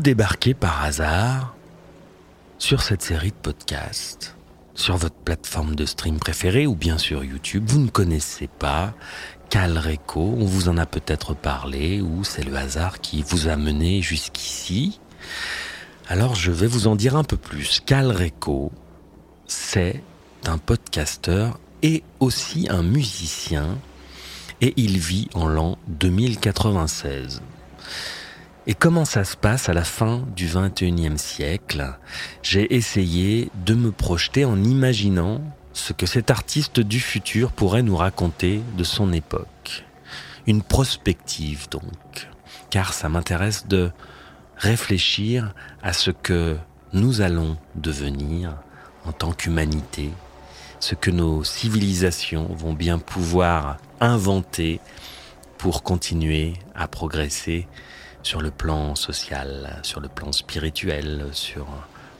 Vous débarquez par hasard sur cette série de podcasts, sur votre plateforme de stream préférée ou bien sur YouTube. Vous ne connaissez pas Calreco, on vous en a peut-être parlé ou c'est le hasard qui vous a mené jusqu'ici. Alors je vais vous en dire un peu plus. Calreco, c'est un podcasteur et aussi un musicien et il vit en l'an 2096. Et comment ça se passe à la fin du 21e siècle? J'ai essayé de me projeter en imaginant ce que cet artiste du futur pourrait nous raconter de son époque. Une prospective donc, car ça m'intéresse de réfléchir à ce que nous allons devenir en tant qu'humanité, ce que nos civilisations vont bien pouvoir inventer pour continuer à progresser sur le plan social, sur le plan spirituel, sur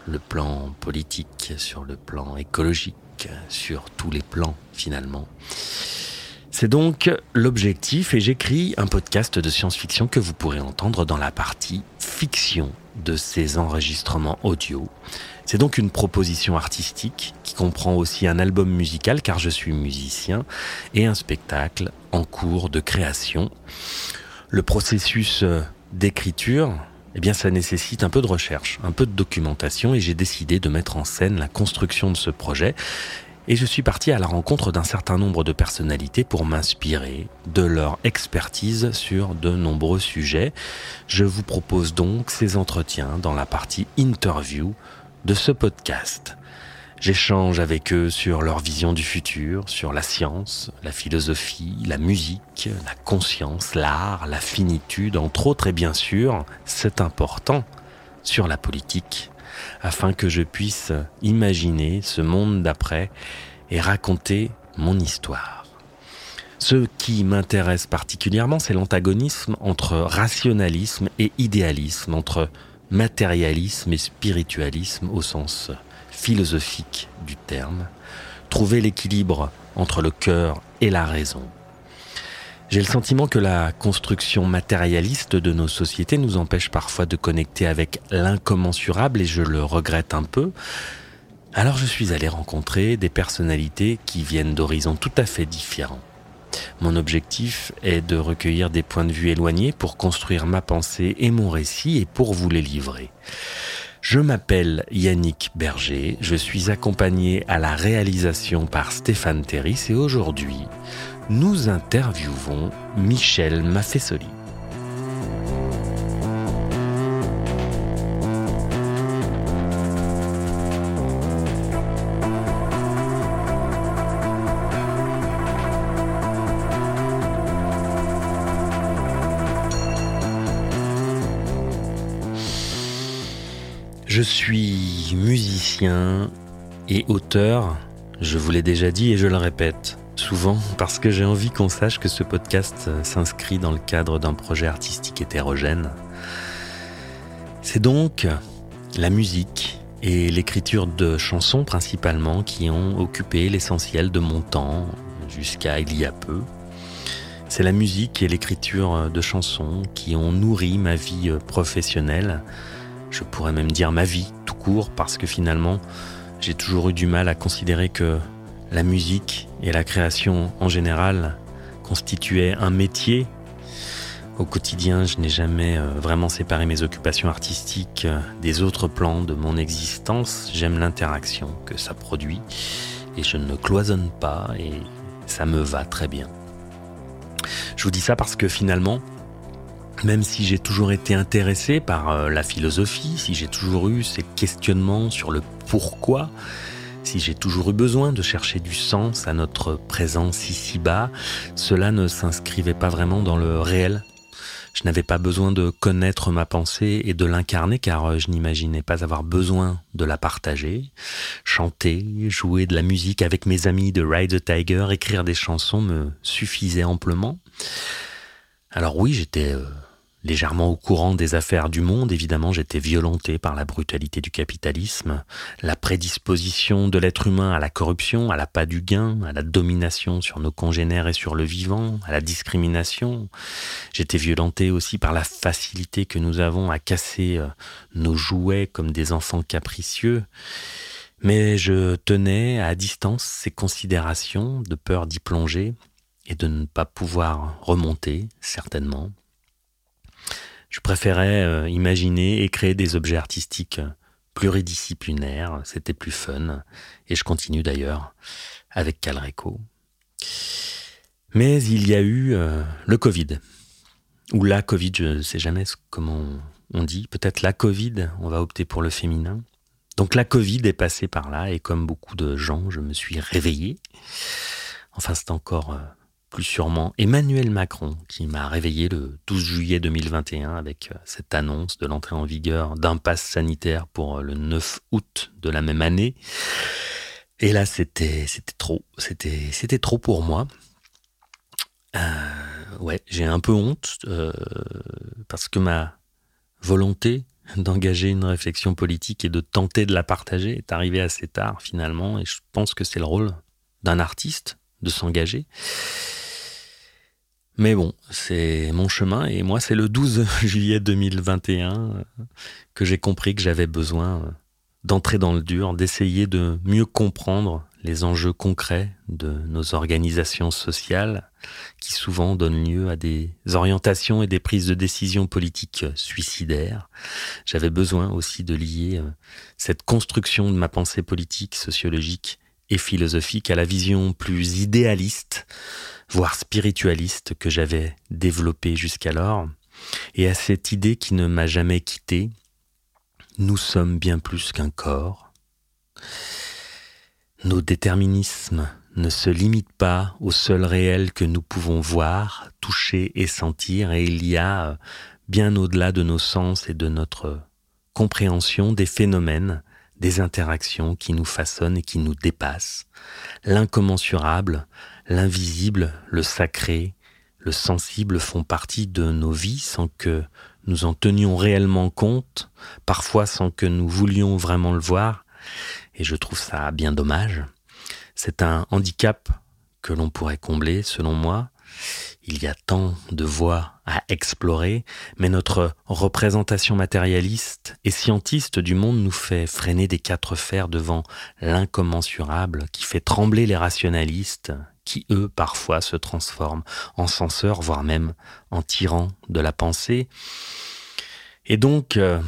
le plan politique, sur le plan écologique, sur tous les plans finalement. C'est donc l'objectif et j'écris un podcast de science-fiction que vous pourrez entendre dans la partie fiction de ces enregistrements audio. C'est donc une proposition artistique qui comprend aussi un album musical car je suis musicien et un spectacle en cours de création. Le processus d'écriture, eh bien ça nécessite un peu de recherche, un peu de documentation et j'ai décidé de mettre en scène la construction de ce projet et je suis parti à la rencontre d'un certain nombre de personnalités pour m'inspirer de leur expertise sur de nombreux sujets. Je vous propose donc ces entretiens dans la partie interview de ce podcast. J'échange avec eux sur leur vision du futur, sur la science, la philosophie, la musique, la conscience, l'art, la finitude, entre autres, et bien sûr, c'est important, sur la politique, afin que je puisse imaginer ce monde d'après et raconter mon histoire. Ce qui m'intéresse particulièrement, c'est l'antagonisme entre rationalisme et idéalisme, entre matérialisme et spiritualisme au sens philosophique du terme, trouver l'équilibre entre le cœur et la raison. J'ai le sentiment que la construction matérialiste de nos sociétés nous empêche parfois de connecter avec l'incommensurable et je le regrette un peu. Alors je suis allé rencontrer des personnalités qui viennent d'horizons tout à fait différents. Mon objectif est de recueillir des points de vue éloignés pour construire ma pensée et mon récit et pour vous les livrer. Je m'appelle Yannick Berger, je suis accompagné à la réalisation par Stéphane Terris et aujourd'hui, nous interviewons Michel Maffesoli. Je suis musicien et auteur, je vous l'ai déjà dit et je le répète souvent parce que j'ai envie qu'on sache que ce podcast s'inscrit dans le cadre d'un projet artistique hétérogène. C'est donc la musique et l'écriture de chansons principalement qui ont occupé l'essentiel de mon temps jusqu'à il y a peu. C'est la musique et l'écriture de chansons qui ont nourri ma vie professionnelle je pourrais même dire ma vie tout court, parce que finalement, j'ai toujours eu du mal à considérer que la musique et la création en général constituaient un métier. Au quotidien, je n'ai jamais euh, vraiment séparé mes occupations artistiques euh, des autres plans de mon existence. J'aime l'interaction que ça produit et je ne cloisonne pas et ça me va très bien. Je vous dis ça parce que finalement, même si j'ai toujours été intéressé par euh, la philosophie, si j'ai toujours eu ces questionnements sur le pourquoi, si j'ai toujours eu besoin de chercher du sens à notre présence ici-bas, cela ne s'inscrivait pas vraiment dans le réel. Je n'avais pas besoin de connaître ma pensée et de l'incarner car euh, je n'imaginais pas avoir besoin de la partager. Chanter, jouer de la musique avec mes amis de Ride the Tiger, écrire des chansons me suffisait amplement. Alors oui, j'étais euh, légèrement au courant des affaires du monde, évidemment j'étais violenté par la brutalité du capitalisme, la prédisposition de l'être humain à la corruption, à la pas du gain, à la domination sur nos congénères et sur le vivant, à la discrimination. J'étais violenté aussi par la facilité que nous avons à casser euh, nos jouets comme des enfants capricieux. Mais je tenais à distance ces considérations de peur d'y plonger et de ne pas pouvoir remonter, certainement. Je préférais euh, imaginer et créer des objets artistiques pluridisciplinaires, c'était plus fun, et je continue d'ailleurs avec Calreco. Mais il y a eu euh, le Covid, ou la Covid, je ne sais jamais comment on dit, peut-être la Covid, on va opter pour le féminin. Donc la Covid est passée par là, et comme beaucoup de gens, je me suis réveillé. Enfin, c'est encore euh, plus sûrement Emmanuel Macron qui m'a réveillé le 12 juillet 2021 avec euh, cette annonce de l'entrée en vigueur d'un pass sanitaire pour euh, le 9 août de la même année. Et là, c'était c'était trop, c'était c'était trop pour moi. Euh, ouais, j'ai un peu honte parce que ma volonté d'engager une réflexion politique et de tenter de la partager est arrivée assez tard finalement. Et je pense que c'est le rôle d'un artiste de s'engager. Mais bon, c'est mon chemin et moi c'est le 12 juillet 2021 euh, que j'ai compris que j'avais besoin euh, d'entrer dans le dur, d'essayer de mieux comprendre les enjeux concrets de nos organisations sociales qui souvent donnent lieu à des orientations et des prises de décision politiques suicidaires. J'avais besoin aussi de lier euh, cette construction de ma pensée politique, sociologique et philosophique à la vision plus idéaliste voire spiritualiste que j'avais développé jusqu'alors, et à cette idée qui ne m'a jamais quitté, nous sommes bien plus qu'un corps. Nos déterminismes ne se limitent pas au seul réel que nous pouvons voir, toucher et sentir, et il y a, bien au-delà de nos sens et de notre compréhension, des phénomènes, des interactions qui nous façonnent et qui nous dépassent. L'incommensurable, L'invisible, le sacré, le sensible font partie de nos vies sans que nous en tenions réellement compte, parfois sans que nous voulions vraiment le voir, et je trouve ça bien dommage. C'est un handicap que l'on pourrait combler, selon moi. Il y a tant de voies explorer, mais notre représentation matérialiste et scientiste du monde nous fait freiner des quatre fers devant l'incommensurable qui fait trembler les rationalistes qui, eux, parfois se transforment en censeurs, voire même en tyrans de la pensée. Et donc, euh,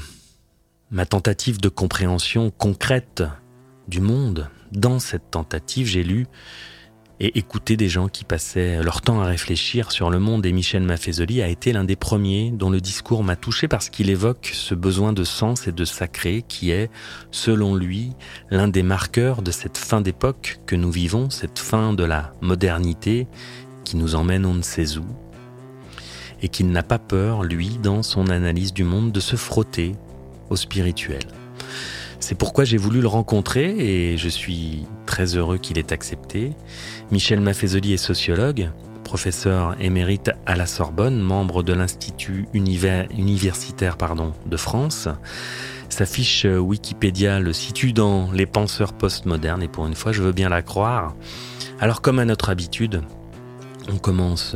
ma tentative de compréhension concrète du monde, dans cette tentative, j'ai lu et écouter des gens qui passaient leur temps à réfléchir sur le monde. Et Michel Maffezoli a été l'un des premiers dont le discours m'a touché parce qu'il évoque ce besoin de sens et de sacré qui est, selon lui, l'un des marqueurs de cette fin d'époque que nous vivons, cette fin de la modernité qui nous emmène on ne sait où. Et qu'il n'a pas peur, lui, dans son analyse du monde, de se frotter au spirituel. C'est pourquoi j'ai voulu le rencontrer et je suis très heureux qu'il ait accepté. Michel Maffezoli est sociologue, professeur émérite à la Sorbonne, membre de l'Institut universitaire de France. Sa fiche Wikipédia le situe dans les penseurs postmodernes et pour une fois je veux bien la croire. Alors comme à notre habitude, on commence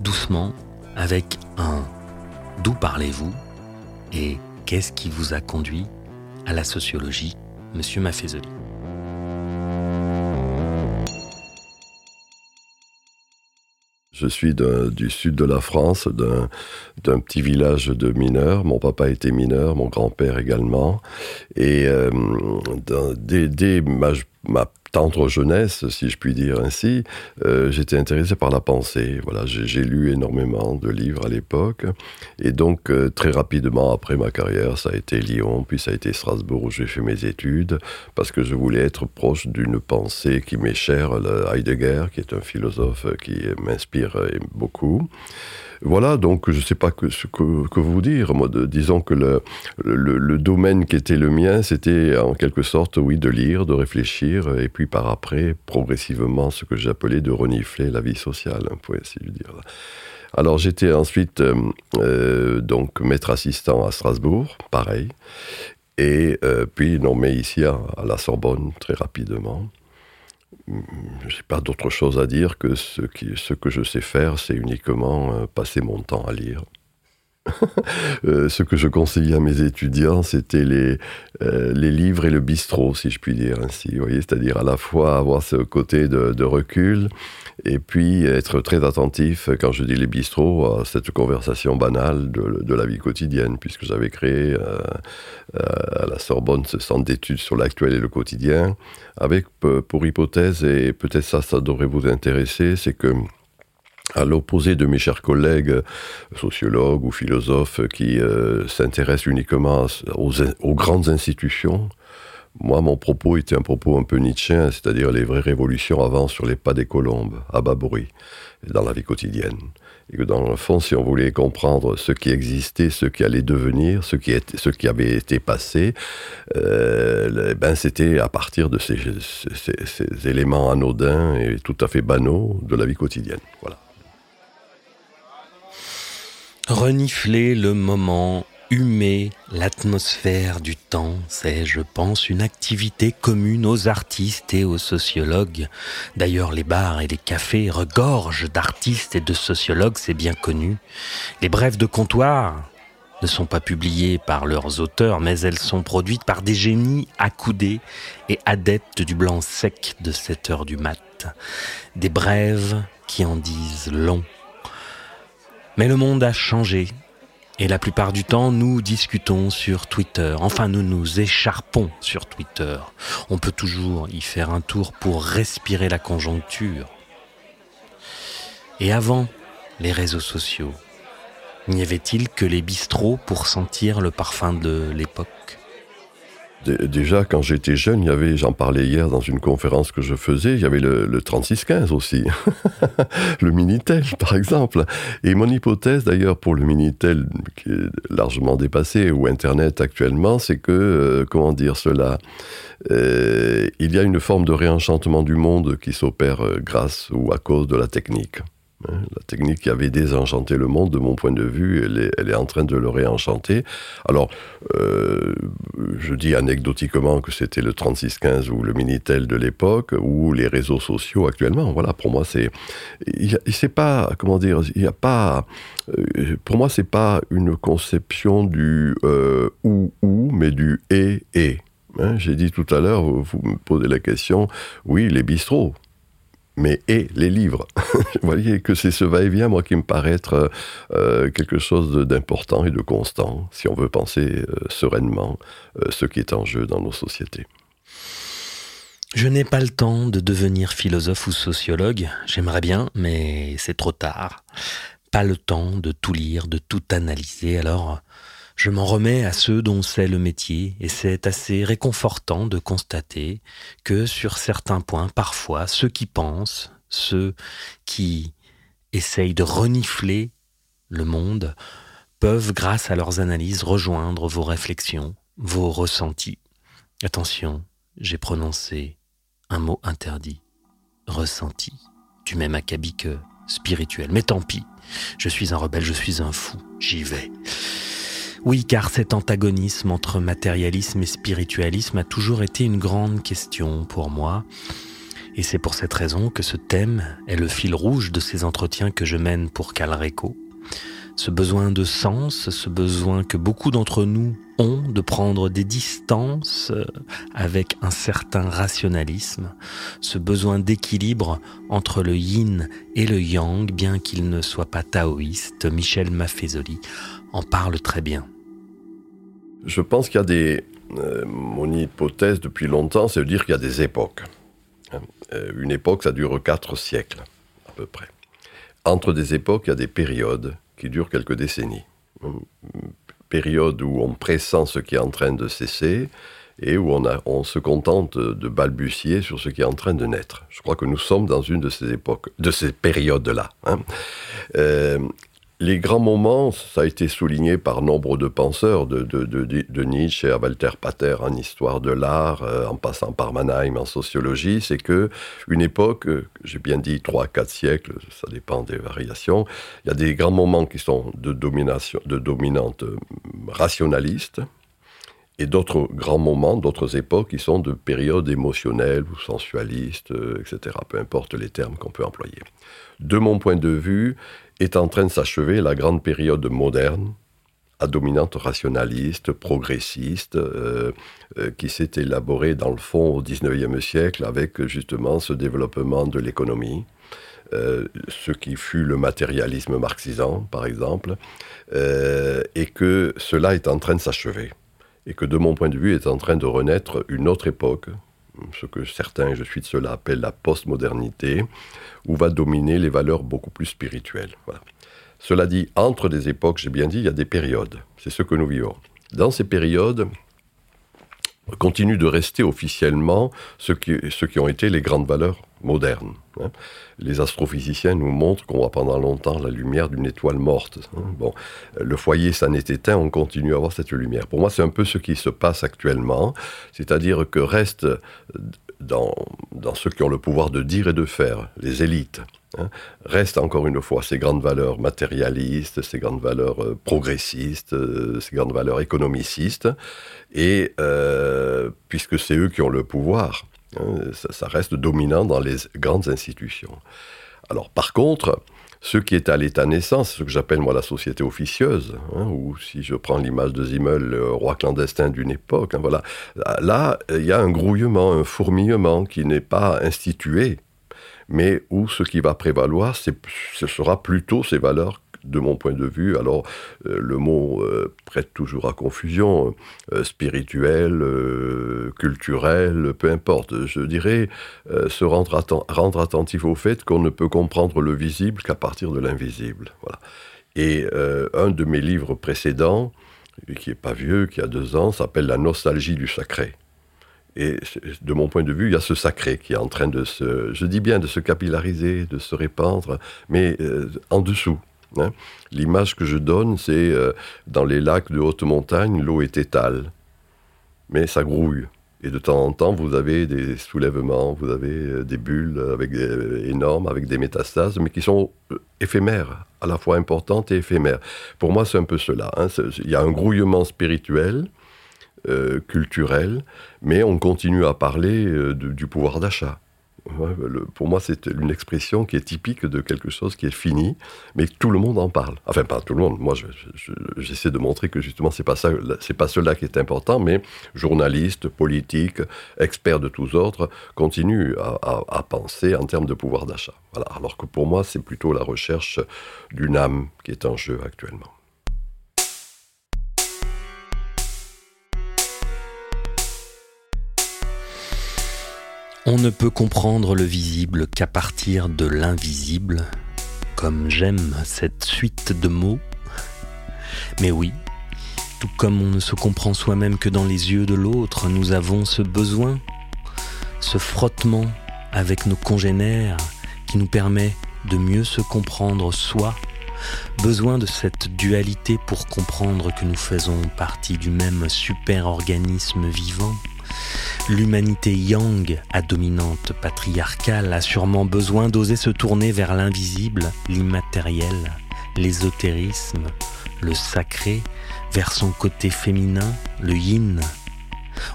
doucement avec un D'où parlez-vous? et qu'est-ce qui vous a conduit? À la sociologie, Monsieur Maffezoli. Je suis du sud de la France, d'un petit village de mineurs. Mon papa était mineur, mon grand-père également. Et euh, dès, ma, ma tendre jeunesse, si je puis dire ainsi, euh, j'étais intéressé par la pensée. Voilà, j'ai lu énormément de livres à l'époque, et donc euh, très rapidement après ma carrière, ça a été Lyon, puis ça a été Strasbourg où j'ai fait mes études, parce que je voulais être proche d'une pensée qui m'est chère, Heidegger, qui est un philosophe qui m'inspire beaucoup. Voilà, donc je ne sais pas que, ce que, vous dire. Moi, disons que le, le, domaine qui était le mien, c'était en quelque sorte, oui, de lire, de réfléchir, et puis par après, progressivement, ce que j'appelais de renifler la vie sociale, on pourrait ainsi dire. Alors j'étais ensuite euh, euh, donc maître assistant à Strasbourg, pareil, et euh, puis nommé ici à, la Sorbonne très rapidement. Je n'ai pas d'autre chose à dire que ce que je sais faire, c'est uniquement passer mon temps à lire. Euh, ce que je conseillais à mes étudiants, c'était les, euh, les livres et le bistrot, si je puis dire ainsi. c'est-à-dire à la fois avoir ce côté de, recul et puis être très attentif, quand je dis les bistrots, à cette conversation banale de, la vie quotidienne, puisque j'avais créé euh, à la Sorbonne ce centre d'études sur l'actuel et le quotidien, avec pour hypothèse, et peut-être ça, ça devrait vous intéresser, c'est que à l'opposé de mes chers collègues sociologues ou philosophes qui euh, s'intéressent uniquement aux, grandes institutions, moi, mon propos était un propos un peu nietzschéen, c'est-à-dire les vraies révolutions avancent sur les pas des colombes, à bas bruit, dans la vie quotidienne. Et que dans le fond, si on voulait comprendre ce qui existait, ce qui allait devenir, ce qui, était, ce qui avait été passé, euh, ben c'était à partir de ces, ces éléments anodins et tout à fait banaux de la vie quotidienne. Voilà. Renifler le moment, humer l'atmosphère du temps, c'est, je pense, une activité commune aux artistes et aux sociologues. D'ailleurs, les bars et les cafés regorgent d'artistes et de sociologues, c'est bien connu. Les brèves de comptoir ne sont pas publiées par leurs auteurs, mais elles sont produites par des génies accoudés et adeptes du blanc sec de 7 heures du mat. Des brèves qui en disent long mais le monde a changé. Et la plupart du temps, nous discutons sur Twitter. Enfin, nous nous écharpons sur Twitter. On peut toujours y faire un tour pour respirer la conjoncture. Et avant les réseaux sociaux, n'y avait-il que les bistrots pour sentir le parfum de l'époque? Déjà, quand j'étais jeune, il y avait, j'en parlais hier dans une conférence que je faisais, il y avait le, le 3615 aussi, le Minitel par exemple. Et mon hypothèse d'ailleurs pour le Minitel, qui est largement dépassé, ou Internet actuellement, c'est que, euh, comment dire cela, euh, il y a une forme de réenchantement du monde qui s'opère euh, grâce ou à cause de la technique. Hein, la technique qui avait désenchanté le monde, de mon point de vue, elle est, en train de le réenchanter. Alors, euh, je dis anecdotiquement que c'était le 3615 ou le Minitel de l'époque, ou les réseaux sociaux actuellement. Voilà, pour moi, c'est. C'est pas. Comment dire Il n'y a pas. Euh, pour moi, c'est pas une conception du euh, ou ou, mais du et et. Hein, j'ai dit tout à l'heure, vous me posez la question, oui, les bistrots mais et les livres. Vous voyez que c'est ce va-et-vient, moi, qui me paraît être euh, quelque chose d'important et de constant, si on veut penser euh, sereinement euh, ce qui est en jeu dans nos sociétés. Je n'ai pas le temps de devenir philosophe ou sociologue, j'aimerais bien, mais c'est trop tard. Pas le temps de tout lire, de tout analyser, alors je m'en remets à ceux dont c'est le métier, et c'est assez réconfortant de constater que sur certains points, parfois, ceux qui pensent, ceux qui essayent de renifler le monde, peuvent, grâce à leurs analyses, rejoindre vos réflexions, vos ressentis. Attention, j'ai prononcé un mot interdit, ressenti, du même acabit que spirituel. Mais tant pis, je suis un rebelle, je suis un fou, j'y vais. Oui, car cet antagonisme entre matérialisme et spiritualisme a toujours été une grande question pour moi. Et c'est pour cette raison que ce thème est le fil rouge de ces entretiens que je mène pour Calreco. Ce besoin de sens, ce besoin que beaucoup d'entre nous ont de prendre des distances avec un certain rationalisme, ce besoin d'équilibre entre le yin et le yang, bien qu'il ne soit pas taoïste, Michel Maffezoli en parle très bien. Je pense qu'il y a des. Euh, mon hypothèse depuis longtemps, c'est de dire qu'il y a des époques. Hein. Euh, une époque, ça dure quatre siècles, à peu près. Entre des époques, il y a des périodes qui durent quelques décennies. Une période où on pressent ce qui est en train de cesser et où on se contente de balbutier sur ce qui est en train de naître. Je crois que nous sommes dans une de ces époques, de ces périodes-là. Hein. Euh, les grands moments, ça a été souligné par nombre de penseurs, de, de, de, Nietzsche à Walter Pater en histoire de l'art, euh, en passant par Mannheim en sociologie, c'est que une époque, euh, j'ai bien dit 3-4 siècles, ça dépend des variations, il y a des grands moments qui sont de domination, de dominante euh, rationaliste, et d'autres grands moments, d'autres époques qui sont de périodes émotionnelles ou sensualistes, etc. Peu importe les termes qu'on peut employer. De mon point de vue, est en train de s'achever la grande période moderne, à dominante rationaliste, progressiste, euh, euh, qui s'est élaborée dans le fond au XIXe siècle avec justement ce développement de l'économie, euh, ce qui fut le matérialisme marxisant, par exemple, et que cela est en train de s'achever, et que de mon point de vue est en train de renaître une autre époque, ce que certains, je suis de cela, appellent la postmodernité, où va dominer les valeurs beaucoup plus spirituelles. Cela dit, entre des époques, j'ai bien dit, il y a des périodes. C'est ce que nous vivons. Dans ces périodes, continuent de rester officiellement ce qui, ce qui ont été les grandes valeurs modernes. Hein. Les astrophysiciens nous montrent qu'on voit pendant longtemps la lumière d'une étoile morte. Hein. Bon, le foyer s'en est éteint, on continue à avoir cette lumière. Pour moi, c'est un peu ce qui se passe actuellement, c'est-à-dire que reste dans, ceux qui ont le pouvoir de dire et de faire, les élites, hein, restent encore une fois ces grandes valeurs matérialistes, ces grandes valeurs euh, progressistes, euh, ces grandes valeurs économicistes, et euh, puisque c'est eux qui ont le pouvoir, hein, ça, reste dominant dans les grandes institutions. Alors par contre, ce qui est à l'état naissance, ce que j'appelle moi la société officieuse, hein, ou si je prends l'image de Zimmel, le roi clandestin d'une époque, hein, voilà, là, il y a un grouillement, un fourmillement qui n'est pas institué, mais où ce qui va prévaloir, ce sera plutôt ces valeurs de mon point de vue. Alors, euh, le mot euh, prête toujours à confusion, euh, spirituel, culturel, peu importe. Je dirais se rendre, rendre, attentif au fait qu'on ne peut comprendre le visible qu'à partir de l'invisible. Voilà. Et un de mes livres précédents, qui n'est pas vieux, qui a deux ans, s'appelle La nostalgie du sacré. Et de mon point de vue, il y a ce sacré qui est en train de se, je dis bien, de se capillariser, de se répandre, mais en dessous. Hein. L'image que je donne, c'est euh, dans les lacs de haute montagne, l'eau est étale, mais ça grouille. Et de temps en temps, vous avez des soulèvements, vous avez euh, des bulles avec énormes, avec des métastases, mais qui sont euh, éphémères, à la fois importantes et éphémères. Pour moi, c'est un peu cela. Hein. Il y a un grouillement spirituel, culturel, mais on continue à parler du pouvoir d'achat pour moi, c'est une expression qui est typique de quelque chose qui est fini, mais tout le monde en parle. Enfin, pas tout le monde. Moi, j'essaie de montrer que justement, c'est pas pas cela qui est important, mais journalistes, politiques, experts de tous ordres continuent à, penser en termes de pouvoir d'achat. Alors que pour moi, c'est plutôt la recherche d'une âme qui est en jeu actuellement. On ne peut comprendre le visible qu'à partir de l'invisible, comme j'aime cette suite de mots. Mais oui, tout comme on ne se comprend soi-même que dans les yeux de l'autre, nous avons ce besoin, ce frottement avec nos congénères qui nous permet de mieux se comprendre soi, besoin de cette dualité pour comprendre que nous faisons partie du même super-organisme vivant L'humanité yang, à dominante patriarcale, a sûrement besoin d'oser se tourner vers l'invisible, l'immatériel, l'ésotérisme, le sacré, vers son côté féminin, le yin.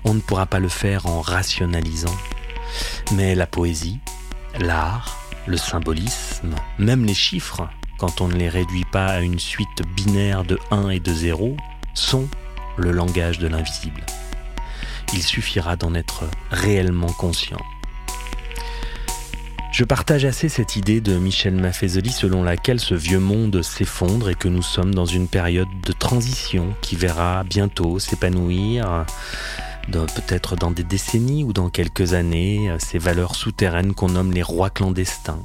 On ne pourra pas le faire en rationalisant. Mais la poésie, l'art, le symbolisme, même les chiffres, quand on ne les réduit pas à une suite binaire de 1 et de 0, sont le langage de l'invisible il suffira d'en être réellement conscient. Je partage assez cette idée de Michel Maffezoli selon laquelle ce vieux monde s'effondre et que nous sommes dans une période de transition qui verra bientôt s'épanouir, peut-être dans des décennies ou dans quelques années, ces valeurs souterraines qu'on nomme les rois clandestins.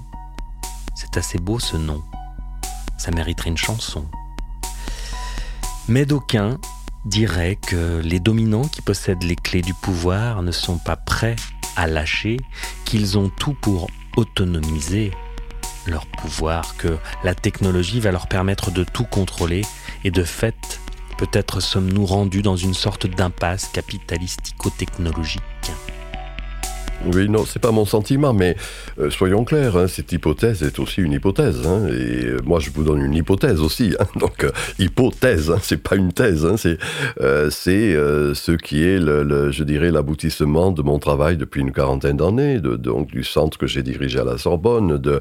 C'est assez beau ce nom. Ça mériterait une chanson. Mais d'aucuns dirait que les dominants qui possèdent les clés du pouvoir ne sont pas prêts à lâcher, qu'ils ont tout pour autonomiser leur pouvoir, que la technologie va leur permettre de tout contrôler et de fait, peut-être sommes-nous rendus dans une sorte d'impasse capitalistico-technologique. Oui, non, c'est pas mon sentiment, mais euh, soyons clairs, hein, cette hypothèse est aussi une hypothèse. Hein, et euh, moi, je vous donne une hypothèse aussi. Hein, donc, euh, hypothèse, c'est pas une thèse. c'est c'est ce qui est, je dirais, l'aboutissement de mon travail depuis une quarantaine d'années, donc du centre que j'ai dirigé à la Sorbonne, de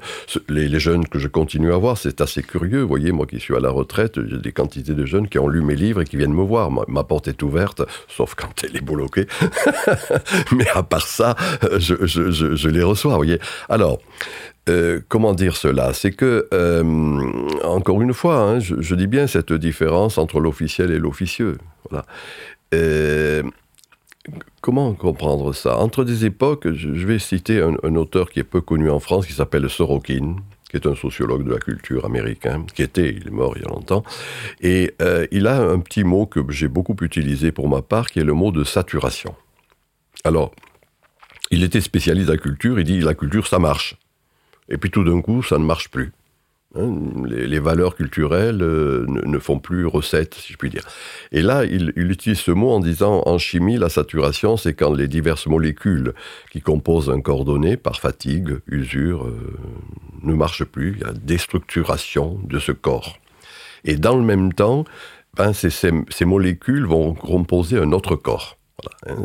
les, jeunes que je continue à voir. C'est assez curieux. Vous voyez, moi qui suis à la retraite, j'ai des quantités de jeunes qui ont lu mes livres et qui viennent me voir. Ma, porte est ouverte, sauf quand elle est bloquée. mais à part ça, je, les reçois, vous voyez. Alors, euh, comment dire cela? C'est que, euh, encore une fois, hein, je, dis bien cette différence entre l'officiel et l'officieux. Voilà. Euh, comment comprendre ça? Entre des époques, je, vais citer un, auteur qui est peu connu en France, qui s'appelle Sorokin, qui est un sociologue de la culture américain, qui était, il est mort il y a longtemps, et il a un petit mot que j'ai beaucoup utilisé pour ma part, qui est le mot de saturation. Alors, il était spécialiste de la culture, il dit la culture ça marche. Et puis tout d'un coup, ça ne marche plus. Hein, les, valeurs culturelles euh, ne, font plus recette, si je puis dire. Et là, il, utilise ce mot en disant en chimie, la saturation, c'est quand les diverses molécules qui composent un corps donné, par fatigue, usure, euh, ne marchent plus. Il y a déstructuration de ce corps. Et dans le même temps, ben, ces molécules vont composer un autre corps.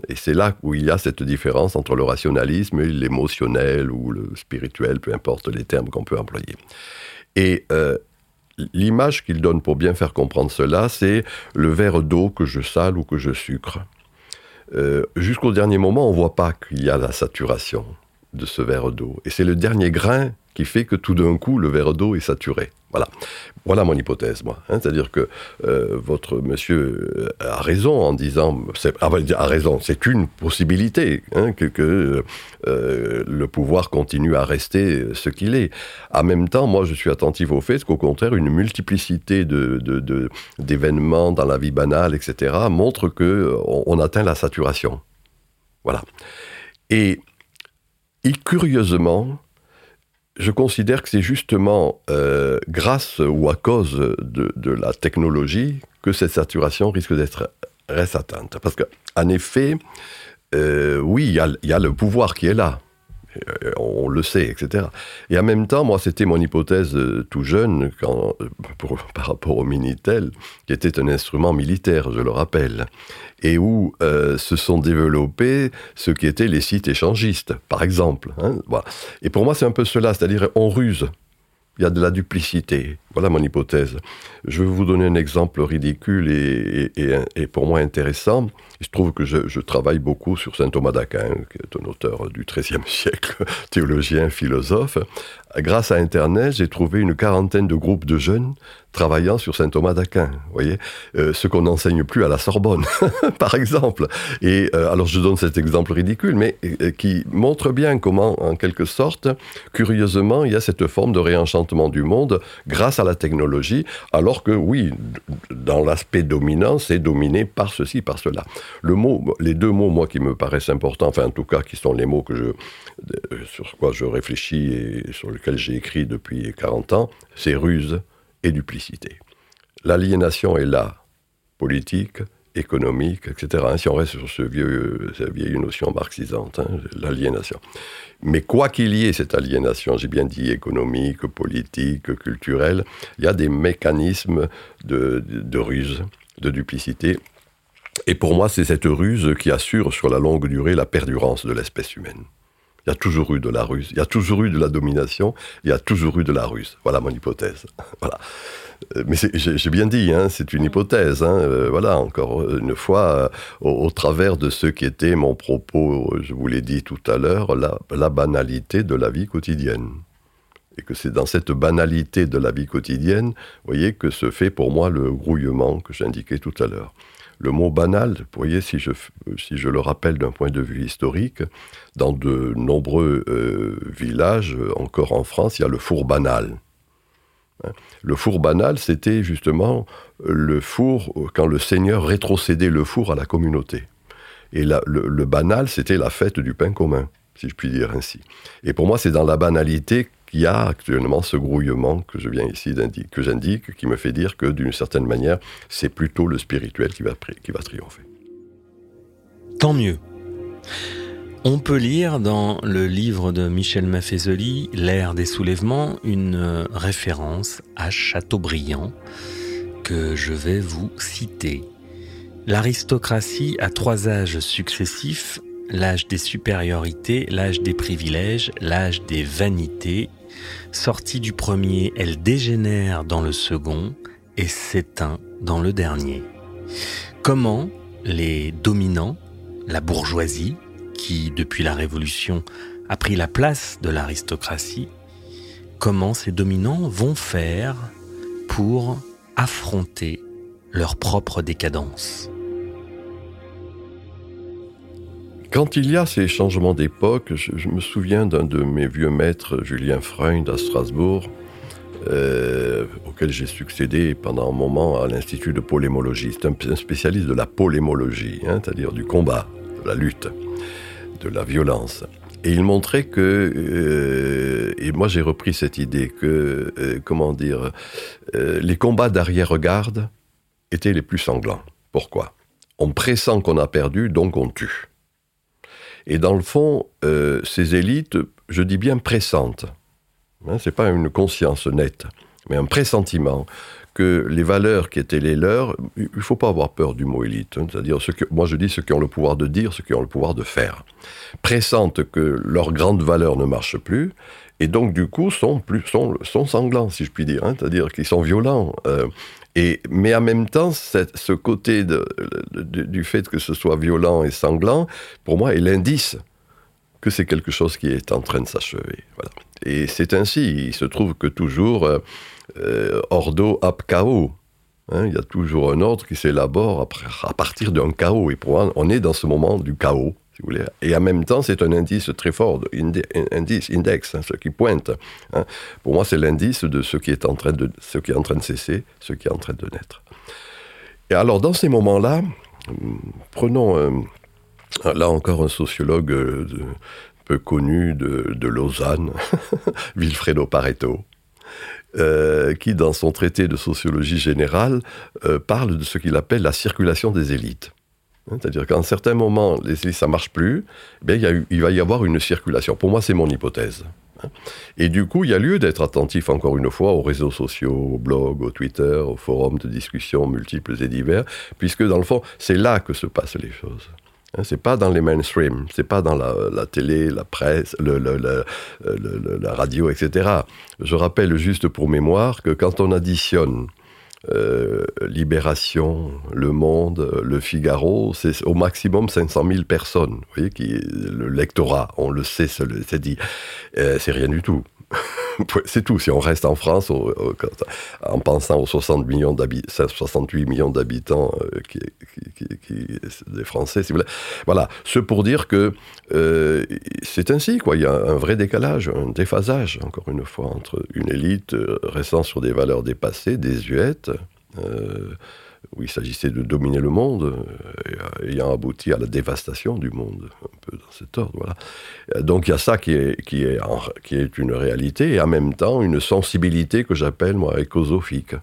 Et c'est là où il y a cette différence entre le rationalisme et l'émotionnel ou le spirituel, peu importe les termes qu'on peut employer. Et euh, l'image qu'il donne pour bien faire comprendre cela, c'est le verre d'eau que je sale ou que je sucre. Euh, jusqu'au dernier moment, on ne voit pas qu'il y a la saturation de ce verre d'eau. Et c'est le dernier grain qui fait que tout d'un coup, le verre d'eau est saturé. Voilà. Voilà mon hypothèse, moi. Hein. C'est-à-dire que euh, votre monsieur a raison en disant, ah, a raison, c'est une possibilité hein, que, euh, le pouvoir continue à rester ce qu'il est. En même temps, moi, je suis attentif au fait qu'au contraire, une multiplicité d'événements dans la vie banale, etc., montre que on atteint la saturation. Voilà. Et, et curieusement, je considère que c'est justement euh, grâce ou à cause de, la technologie que cette saturation risque d'être reste atteinte. Parce qu'en effet, euh, oui, il y, a le pouvoir qui est là. Euh, on le sait, etc. Et en même temps, moi, c'était mon hypothèse tout jeune quand, par rapport au Minitel, qui était un instrument militaire, je le rappelle et où euh, se sont développés ce qui étaient les sites échangistes, par exemple. Hein. Et pour moi, c'est un peu cela, c'est-à-dire on ruse. Il y a de la duplicité. Voilà mon hypothèse. Je vais vous donner un exemple ridicule et, pour moi intéressant. Il se trouve que je, je travaille beaucoup sur saint Thomas d'Aquin, qui est un auteur du XIIIe siècle, théologien, philosophe. Grâce à Internet, j'ai trouvé une quarantaine de groupes de jeunes travaillant sur saint Thomas d'Aquin, voyez, euh, ce qu'on n'enseigne plus à la Sorbonne, par exemple. Et euh, alors je donne cet exemple ridicule, mais euh, qui montre bien comment, en quelque sorte, curieusement, il y a cette forme de réenchantement du monde grâce à la technologie, alors que oui, dans l'aspect dominant, c'est dominé par ceci, par cela. Le mot, les deux mots, moi, qui me paraissent importants, enfin en tout cas, qui sont les mots que je, sur quoi je réfléchis et sur lesquels j'ai écrit depuis 40 ans, c'est ruse et duplicité. L'aliénation est là, politique, économique, etc. Si on reste sur cette vieille notion marxisante, hein, l'aliénation. Mais quoi qu'il y ait cette aliénation, j'ai bien dit économique, politique, culturelle, il y a des mécanismes de ruse, de duplicité. Et pour moi, c'est cette ruse qui assure sur la longue durée la perdurance de l'espèce humaine. Il y a toujours eu de la ruse, il y a toujours eu de la domination, il y a toujours eu de la ruse. Voilà mon hypothèse. Voilà. Euh, mais j'ai bien dit, hein, c'est une hypothèse. Hein, euh, voilà, encore une fois, euh, au, travers de ce qui était mon propos, je vous l'ai dit tout à l'heure, la, la, banalité de la vie quotidienne. Et que c'est dans cette banalité de la vie quotidienne, vous voyez, que se fait pour moi le grouillement que j'indiquais tout à l'heure. Le mot banal, vous voyez, si je, si je le rappelle d'un point de vue historique, dans de nombreux euh, villages, encore en France, il y a le four banal. Hein. Le four banal, c'était justement le four quand le Seigneur rétrocédait le four à la communauté. Et le, le, banal, c'était la fête du pain commun, si je puis dire ainsi. Et pour moi, c'est dans la banalité qu'il y a actuellement ce grouillement que je viens ici que j'indique, qui me fait dire que d'une certaine manière, c'est plutôt le spirituel qui va, qui va triompher. Tant mieux. On peut lire dans le livre de Michel Maffezoli, L'ère des soulèvements, une référence à Chateaubriand que je vais vous citer. L'aristocratie a trois âges successifs, l'âge des supériorités, l'âge des privilèges, l'âge des vanités. Sortie du premier, elle dégénère dans le second et s'éteint dans le dernier. Comment les dominants, la bourgeoisie, qui, depuis la Révolution, a pris la place de l'aristocratie, comment ces dominants vont faire pour affronter leur propre décadence? Quand il y a ces changements d'époque, je, me souviens d'un de mes vieux maîtres, Julien Freund, à Strasbourg, euh, auquel j'ai succédé pendant un moment à l'Institut de polémologie. C'est un, spécialiste de la polémologie, hein, c'est-à-dire du combat, de la lutte de la violence. Et il montrait que, euh, et moi j'ai repris cette idée, que, euh, comment dire, les combats d'arrière-garde étaient les plus sanglants. Pourquoi? On pressent qu'on a perdu, donc on tue. Et dans le fond, ces élites, je dis bien pressentent, hein, c'est pas une conscience nette, mais un pressentiment que les valeurs qui étaient les leurs, il ne faut pas avoir peur du mot élite. Hein. C'est-à-dire, moi je dis ceux qui ont le pouvoir de dire, ceux qui ont le pouvoir de faire. Pressentent que leurs grandes valeurs ne marchent plus, et donc du coup sont, plus, sont, sont sanglants, si je puis dire. Hein. C'est-à-dire qu'ils sont violents. Euh, et, mais en même temps, ce côté du fait que ce soit violent et sanglant, pour moi, est l'indice que c'est quelque chose qui est en train de s'achever. Voilà. Et c'est ainsi, il se trouve que toujours, euh, euh, ordo ab chaos. Hein, il y a toujours un ordre qui s'élabore à partir d'un chaos. Et pour moi, on est dans ce moment du chaos, Et en même temps, c'est un indice très fort, indice, index, hein, ce qui pointe. Hein. Pour moi, c'est l'indice de ce qui est en train de, qui est en train de cesser, ce qui est en train de naître. Et alors, dans ces moments-là, prenons euh, là encore un sociologue euh, peu connu de, Lausanne, Vilfredo Pareto. Euh, qui, dans son traité de sociologie générale, parle de ce qu'il appelle la circulation des élites. Hein, c'est-à-dire qu'à un certain moment, élites, ça marche plus, eh il, va y avoir une circulation. Pour moi, c'est mon hypothèse. Hein. Et du coup, il y a lieu d'être attentif, encore une fois, aux réseaux sociaux, aux blogs, aux Twitter, aux forums de discussion multiples et divers, puisque dans le fond, c'est là que se passent les choses. Hein, c'est pas dans les mainstream, c'est pas dans la, télé, la presse, la radio, etc. Je rappelle juste pour mémoire que quand on additionne euh, Libération, Le Monde, Le Figaro, c'est au maximum 500 000 personnes. Vous voyez, qui, le lectorat, on le sait, c'est dit, euh, c'est rien du tout. c'est tout. Si on reste en France, en pensant aux 60 millions 68 millions d'habitants euh, qui, des Français, si vous. Voilà. Ce pour dire que euh, c'est ainsi, quoi. Il y a un vrai décalage, un déphasage, encore une fois, entre une élite euh, restant sur des valeurs dépassées, désuètes, où il s'agissait de dominer le monde, euh, ayant abouti à la dévastation du monde, un peu dans cet ordre. Voilà. Euh, donc il y a ça qui est, qui, est qui est une réalité, et en même temps une sensibilité que j'appelle, moi, écosophique.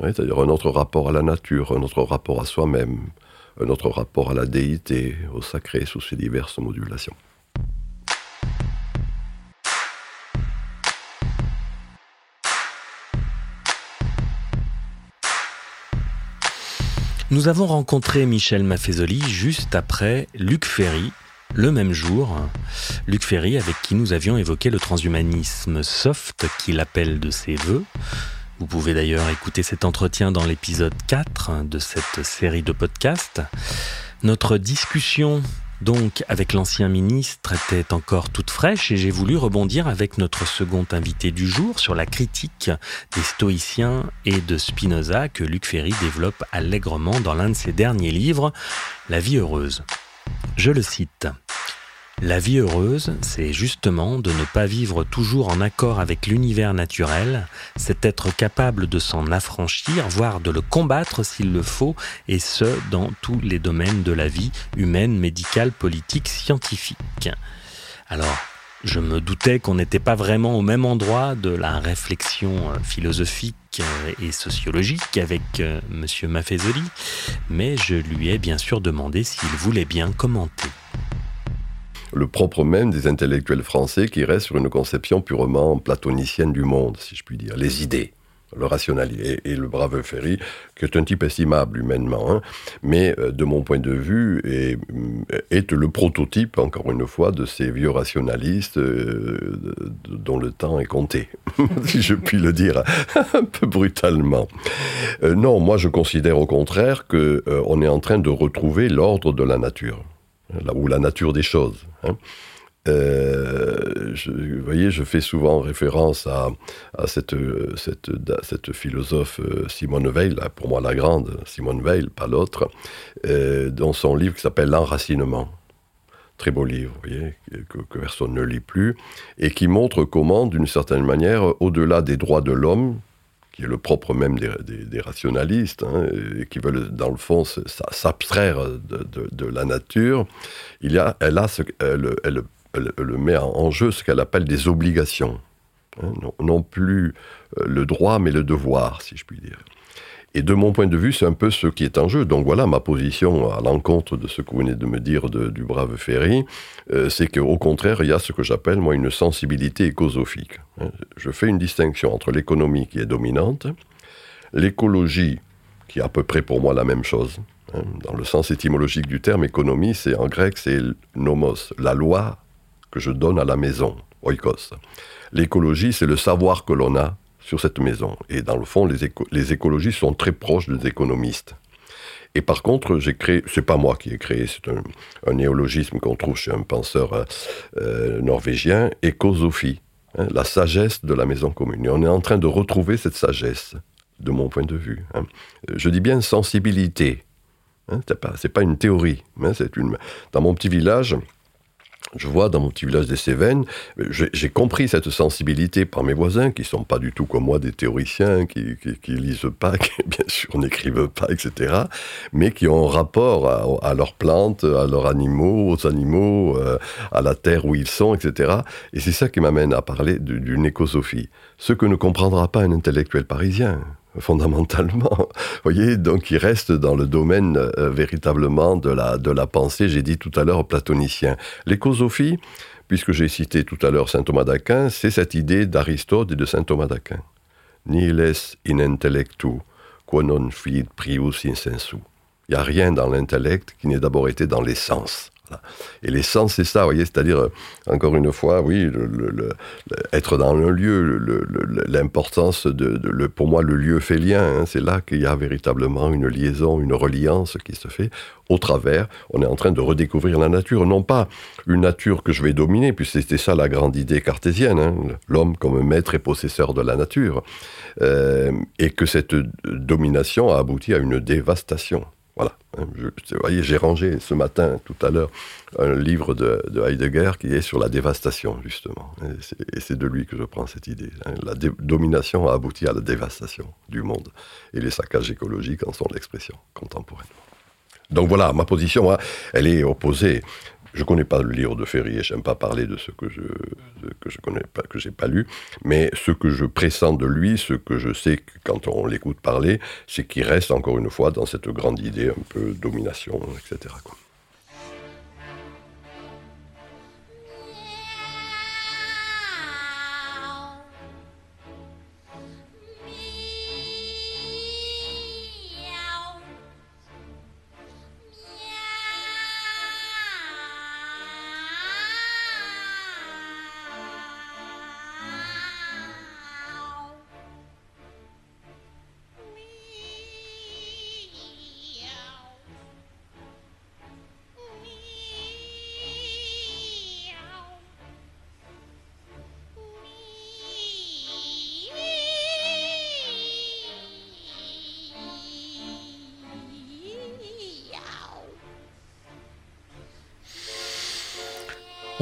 C'est-à-dire un autre rapport à la nature, un autre rapport à soi-même, un autre rapport à la déité, au sacré, sous ses diverses modulations. Nous avons rencontré Michel Maffezoli juste après Luc Ferry, le même jour. Luc Ferry avec qui nous avions évoqué le transhumanisme soft qu'il appelle de ses voeux. Vous pouvez d'ailleurs écouter cet entretien dans l'épisode 4 de cette série de podcasts. Notre discussion donc avec l'ancien ministre était encore toute fraîche et j'ai voulu rebondir avec notre second invité du jour sur la critique des stoïciens et de Spinoza que Luc Ferry développe allègrement dans l'un de ses derniers livres, La vie heureuse. Je le cite. La vie heureuse, c'est justement de ne pas vivre toujours en accord avec l'univers naturel, c'est être capable de s'en affranchir, voire de le combattre s'il le faut, et ce, dans tous les domaines de la vie humaine, médicale, politique, scientifique. Alors, Je me doutais qu'on n'était pas vraiment au même endroit de la réflexion euh, philosophique euh, et sociologique avec euh, M. Maffezoli, mais je lui ai bien sûr demandé s'il voulait bien commenter. Le propre même des intellectuels français qui restent sur une conception purement platonicienne du monde, si je puis dire, les idées le rationalité et, le brave Ferry, qui est un type estimable humainement, hein, mais euh, de mon point de vue est, euh, est, le prototype, encore une fois, de ces vieux rationalistes euh, dont le temps est compté, si je puis le dire un peu brutalement. non, moi je considère au contraire qu'on est en train de retrouver l'ordre de la nature, ou la nature des choses. Hein. Euh, je, vous voyez, je fais souvent référence à, cette, philosophe euh, Simone Veil, pour moi la grande, Simone Veil, pas l'autre, euh, dans son livre qui s'appelle L'enracinement. Très beau livre, que, que, personne ne lit plus, et qui montre comment, d'une certaine manière, au-delà des droits de l'homme, qui est le propre même des, rationalistes, hein, et qui veulent, dans le fond, s'abstraire de, la nature, il y a, elle, a elle, elle le met en jeu ce qu'elle appelle des obligations. Hein, non, plus euh, le droit, mais le devoir, si je puis dire. Et de mon point de vue, c'est un peu ce qui est en jeu. Donc voilà ma position à l'encontre de ce que vous venez de me dire du brave Ferry, euh, c'est qu'au contraire, il y a ce que j'appelle, moi, une sensibilité écosophique. Hein. Je fais une distinction entre l'économie qui est dominante, l'écologie, qui est à peu près pour moi la même chose. Hein. Dans le sens étymologique du terme, économie, c'est en grec, c'est nomos, la loi que je donne à la maison, oikos. L'écologie, c'est le savoir que l'on a sur cette maison. Et dans le fond, les, les écologistes sont très proches des économistes. Et par contre, j'ai créé, c'est pas moi qui ai créé, c'est un, néologisme qu'on trouve chez un penseur euh, euh, norvégien, écosophie, hein, la sagesse de la maison commune. Et on est en train de retrouver cette sagesse, de mon point de vue. Hein. Je dis bien sensibilité. Hein, c'est pas, pas, une théorie. Hein, c'est une. Dans mon petit village, je vois dans mon petit village des Cévennes, j'ai compris cette sensibilité par mes voisins qui sont pas du tout comme moi des théoriciens, qui, qui, lisent pas, qui bien sûr n'écrivent pas, etc., mais qui ont un rapport à, leurs plantes, à leurs animaux, aux animaux, euh, à la terre où ils sont, etc. Et c'est ça qui m'amène à parler d'une écosophie, ce que ne comprendra pas un intellectuel parisien fondamentalement. Vous voyez, donc il reste dans le domaine euh, véritablement de la, de la pensée, j'ai dit tout à l'heure, platonicien. L'écosophie, puisque j'ai cité tout à l'heure saint Thomas d'Aquin, c'est cette idée d'Aristote et de saint Thomas d'Aquin. Nihiles in intellectu, quo non fit prius in sensu. Il n'y a rien dans l'intellect qui n'ait d'abord été dans l'essence. Et l'essence, c'est ça, vous c'est-à-dire, euh, encore une fois, oui, être dans un lieu, l'importance de, pour moi, le lieu fait lien, hein, c'est là qu'il y a véritablement une liaison, une reliance qui se fait au travers. On est en train de redécouvrir la nature, non pas une nature que je vais dominer, puisque c'était ça la grande idée cartésienne, hein, l'homme comme maître et possesseur de la nature, euh, et que cette domination a abouti à une dévastation. Voilà. vous voyez, j'ai rangé ce matin, tout à l'heure, un livre de, Heidegger qui est sur la dévastation, justement. Et c'est de lui que je prends cette idée. Hein. La domination a abouti à la dévastation du monde. Et les saccages écologiques en sont l'expression contemporaine. Donc voilà, ma position, hein, elle est opposée je connais pas le livre de Ferry et j'aime pas parler de ce que je que je connais pas que j'ai pas lu, mais ce que je pressens de lui, ce que je sais quand on l'écoute parler, c'est qu'il reste encore une fois dans cette grande idée un peu domination, etc.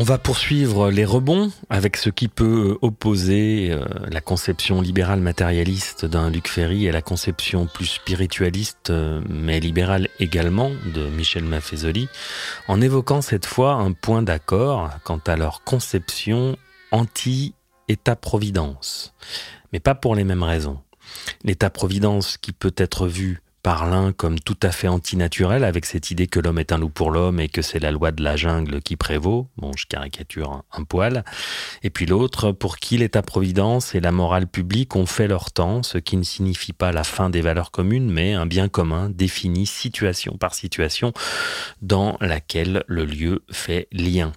On va poursuivre les rebonds avec ce qui peut opposer euh, la conception libérale matérialiste d'un Luc Ferry et la conception plus spiritualiste, euh, mais libérale également, de Michel Maffezoli, en évoquant cette fois un point d'accord quant à leur conception anti-État-providence. Mais pas pour les mêmes raisons. L'État-providence qui peut être vu par l'un comme tout à fait antinaturel, avec cette idée que l'homme est un loup pour l'homme et que c'est la loi de la jungle qui prévaut. Bon, je caricature un, poil. Et puis l'autre, pour qui l'État-providence et la morale publique ont fait leur temps, ce qui ne signifie pas la fin des valeurs communes, mais un bien commun défini situation par situation dans laquelle le lieu fait lien.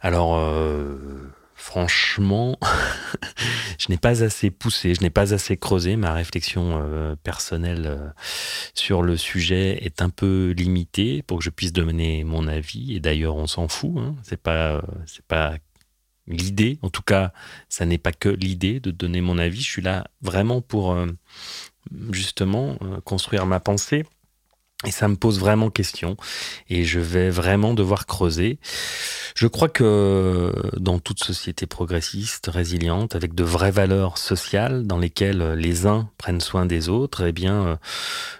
Alors, euh, franchement, je n'ai pas assez poussé, je n'ai pas assez creusé. Ma réflexion euh, personnelle euh, sur le sujet est un peu limitée pour que je puisse donner mon avis. Et d'ailleurs, on s'en fout. Hein. C'est pas, euh, c'est pas l'idée. En tout cas, ça n'est pas que l'idée de donner mon avis. Je suis là vraiment pour justement construire ma pensée. Et ça me pose vraiment question. Et je vais vraiment devoir creuser. Je crois que dans toute société progressiste, résiliente, avec de vraies valeurs sociales dans lesquelles les uns prennent soin des autres, eh bien, euh,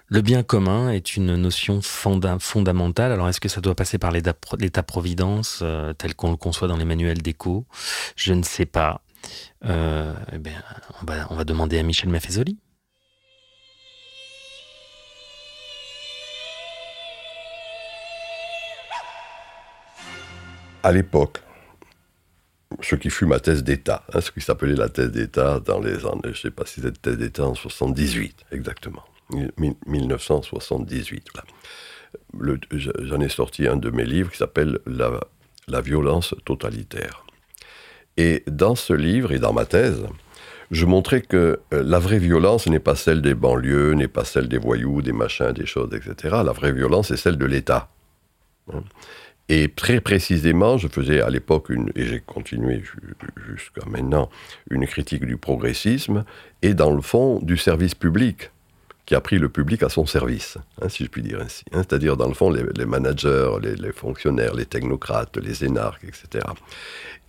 le bien commun est une notion fondamentale. Alors, est-ce que ça doit passer par l'État-providence euh, tel qu'on le conçoit dans les manuels d'éco Je ne sais pas. Euh, eh bien, on va, on va demander à Michel Maffezoli. À l'époque, ce qui fut ma thèse d'État, hein, ce qui s'appelait la thèse d'État dans les années, je ne sais pas si c'était thèse d'État en 78, exactement, 1978. J'en ai sorti un de mes livres qui s'appelle la, violence totalitaire. Et dans ce livre et dans ma thèse, je montrais que euh, la vraie violence n'est pas celle des banlieues, n'est pas celle des voyous, des machins, des choses, etc. La vraie violence est celle de l'État. Hein. Et très précisément, je faisais à l'époque, et j'ai continué jusqu'à maintenant, une critique du progressisme et dans le fond du service public, qui a pris le public à son service, hein, si je puis dire ainsi. Hein. C'est-à-dire, dans le fond, les, managers, les, fonctionnaires, les technocrates, les énarques, etc.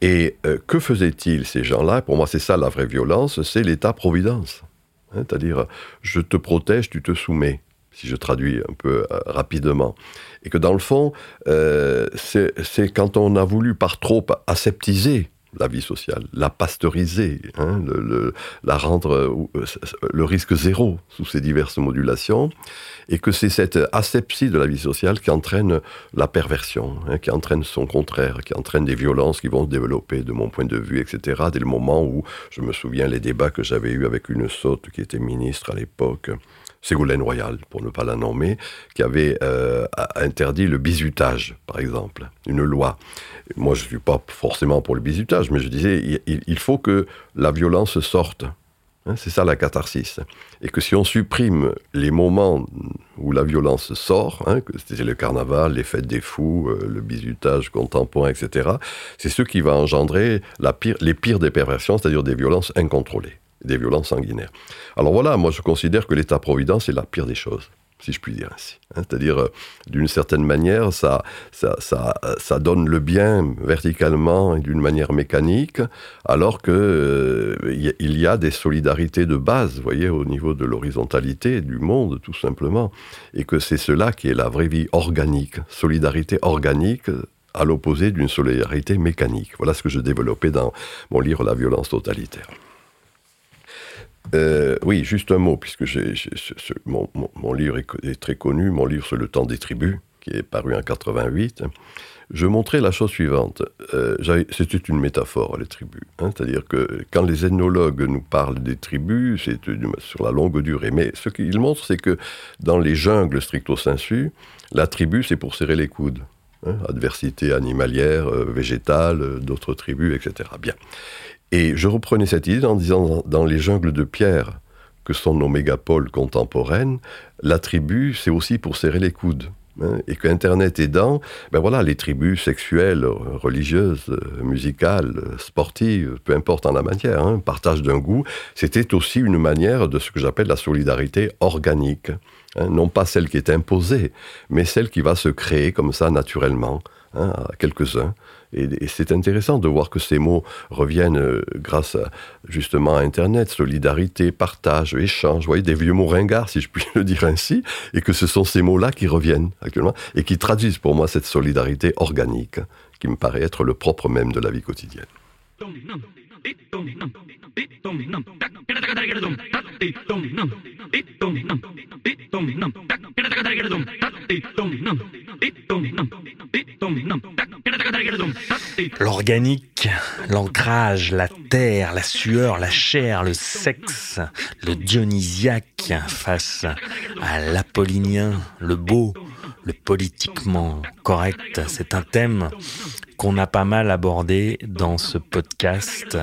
Et euh, que faisaient-ils, ces gens-là? Pour moi, c'est ça la vraie violence, c'est l'État-providence. Hein. C'est-à-dire, je te protège, tu te soumets si je traduis un peu euh, rapidement. Et que dans le fond, euh, c'est quand on a voulu par trop aseptiser la vie sociale, la pasteuriser, hein, le, la rendre euh, le risque zéro sous ces diverses modulations, et que c'est cette asepsie de la vie sociale qui entraîne la perversion, hein, qui entraîne son contraire, qui entraîne des violences qui vont se développer de mon point de vue, etc. Dès le moment où je me souviens les débats que j'avais eus avec une sotte qui était ministre à l'époque, Ségolène Royal, pour ne pas la nommer, qui avait euh, interdit le bizutage, par exemple, une loi. Moi, je ne suis pas forcément pour le bizutage, mais je disais, il, faut que la violence sorte. Hein, c'est ça la catharsis. Et que si on supprime les moments où la violence sort, hein, c'était le carnaval, les fêtes des fous, euh, le bizutage contemporain, etc., c'est ce qui va engendrer les pires des perversions, c'est-à-dire des violences incontrôlées des violences sanguinaires. Alors voilà, moi je considère que l'État-providence est la pire des choses, si je puis dire ainsi. Hein. C'est-à-dire, euh, d'une certaine manière, ça, ça, ça, donne le bien verticalement et d'une manière mécanique, alors qu'il euh, y a des solidarités de base, vous voyez, au niveau de l'horizontalité du monde, tout simplement, et que c'est cela qui est la vraie vie organique, solidarité organique à l'opposé d'une solidarité mécanique. Voilà ce que je développais dans mon livre La violence totalitaire. Euh, oui, juste un mot, puisque mon, livre est, très connu, mon livre sur le temps des tribus, qui est paru en 88. Je montrais la chose suivante. Euh, c'était une métaphore, les tribus. Hein, c'est-à-dire que quand les ethnologues nous parlent des tribus, c'est sur la longue durée. Mais ce qu'ils montrent, c'est que dans les jungles stricto sensu, la tribu, c'est pour serrer les coudes. Hein, adversité animalière, euh, végétale, d'autres tribus, etc. Bien. Et je reprenais cette idée en disant dans les jungles de pierre que sont nos mégapoles contemporaines, la tribu, c'est aussi pour serrer les coudes. Hein, et qu'Internet aidant, ben voilà, les tribus sexuelles, religieuses, musicales, sportives, peu importe en la matière, hein, partage d'un goût, c'était aussi une manière de ce que j'appelle la solidarité organique. Hein, non pas celle qui est imposée, mais celle qui va se créer comme ça naturellement hein, à quelques-uns. Et, c'est intéressant de voir que ces mots reviennent euh, grâce justement à Internet, solidarité, partage, échange, vous voyez, des vieux mots ringards, si je puis le dire ainsi, et que ce sont ces mots-là qui reviennent actuellement et qui traduisent pour moi cette solidarité organique qui me paraît être le propre même de la vie quotidienne. L'organique, l'ancrage, la terre, la sueur, la chair, le sexe, le dionysiaque face à l'apollinien, le beau, le politiquement correct, c'est un thème qu'on a pas mal abordé dans ce podcast,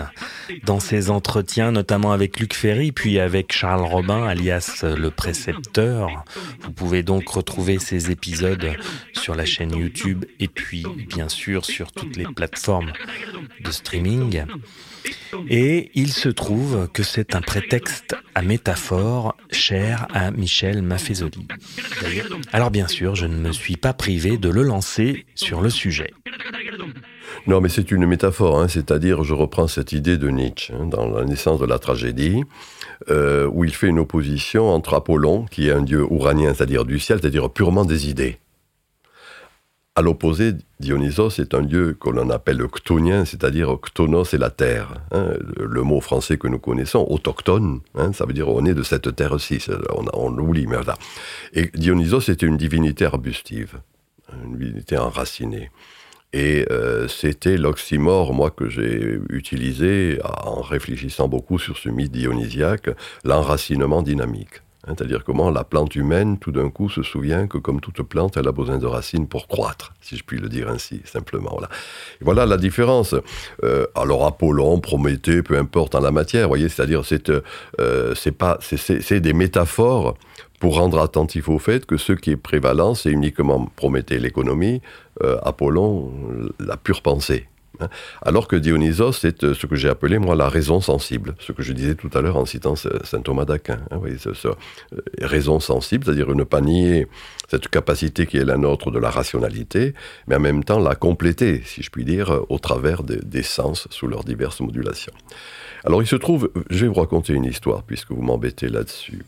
dans ces entretiens, notamment avec Luc Ferry, puis avec Charles Robin, alias le précepteur. Vous pouvez donc retrouver ces épisodes sur la chaîne YouTube et puis bien sûr sur toutes les plateformes de streaming. Et il se trouve que c'est un prétexte à métaphore cher à Michel Maffezoli. Alors bien sûr, je ne me suis pas privé de le lancer sur le sujet. Non, mais c'est une métaphore, hein, c'est-à-dire, je reprends cette idée de Nietzsche hein, dans la naissance de la tragédie, euh, où il fait une opposition entre Apollon, qui est un dieu ouranien, c'est-à-dire du ciel, c'est-à-dire purement des idées, à l'opposé, Dionysos est un lieu que l'on appelle chtonien, c'est-à-dire chtonos c'est la terre. Hein. le, mot français que nous connaissons, autochtone, hein, ça veut dire on est de cette terre-ci, on, on l'oublie, mais. Et Dionysos était une divinité arbustive, une divinité enracinée. Et euh, c'était l'oxymore, moi, que j'ai utilisé en réfléchissant beaucoup sur ce mythe dionysiaque, l'enracinement dynamique. Hein, c'est-à-dire comment la plante humaine, tout d'un coup, se souvient que comme toute plante, elle a besoin de racines pour croître, si je puis le dire ainsi, simplement. Voilà, voilà la différence. Euh, alors Apollon, Prométhée, peu importe en la matière, voyez, c'est-à-dire c'est euh, c'est pas c'est des métaphores pour rendre attentif au fait que ce qui est prévalent, c'est uniquement Prométhée l'économie, euh, Apollon la pure pensée. Hein. Alors que Dionysos, c'est euh, ce que j'ai appelé, moi, la raison sensible. Ce que je disais tout à l'heure en citant saint Thomas d'Aquin. Hein, euh, raison sensible, c'est-à-dire ne pas nier cette capacité qui est la nôtre de la rationalité, mais en même temps la compléter, si je puis dire, au travers des sens sous leurs diverses modulations. Alors il se trouve, je vais vous raconter une histoire puisque vous m'embêtez là-dessus,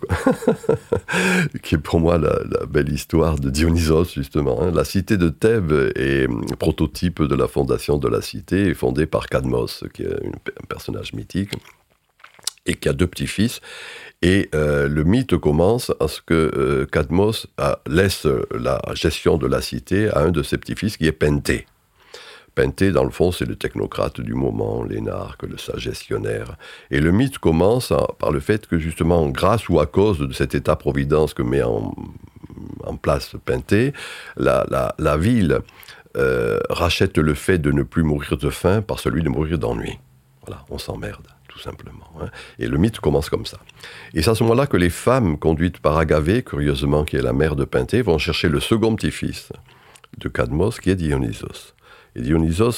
qui est pour moi la, belle histoire de Dionysos justement. Hein. La cité de Thèbes est prototype de la fondation de la cité, fondée par Cadmos, qui est un personnage mythique et qui a deux petits-fils. Et euh, le mythe commence à ce que euh, Cadmos laisse la gestion de la cité à un de ses petits-fils qui est Penthé. Penté, dans le fond, c'est le technocrate du moment, l'énarque, le sage gestionnaire. Et le mythe commence par le fait que, justement, grâce ou à cause de cet état-providence que met en, place Penté, la, ville euh, rachète le fait de ne plus mourir de faim par celui de mourir d'ennui. Voilà, on s'emmerde tout simplement. Hein. Et le mythe commence comme ça. Et c'est à ce moment-là que les femmes conduites par Agavée, curieusement qui est la mère de Penté, vont chercher le second petit-fils de Cadmos, qui est Dionysos. Et Dionysos,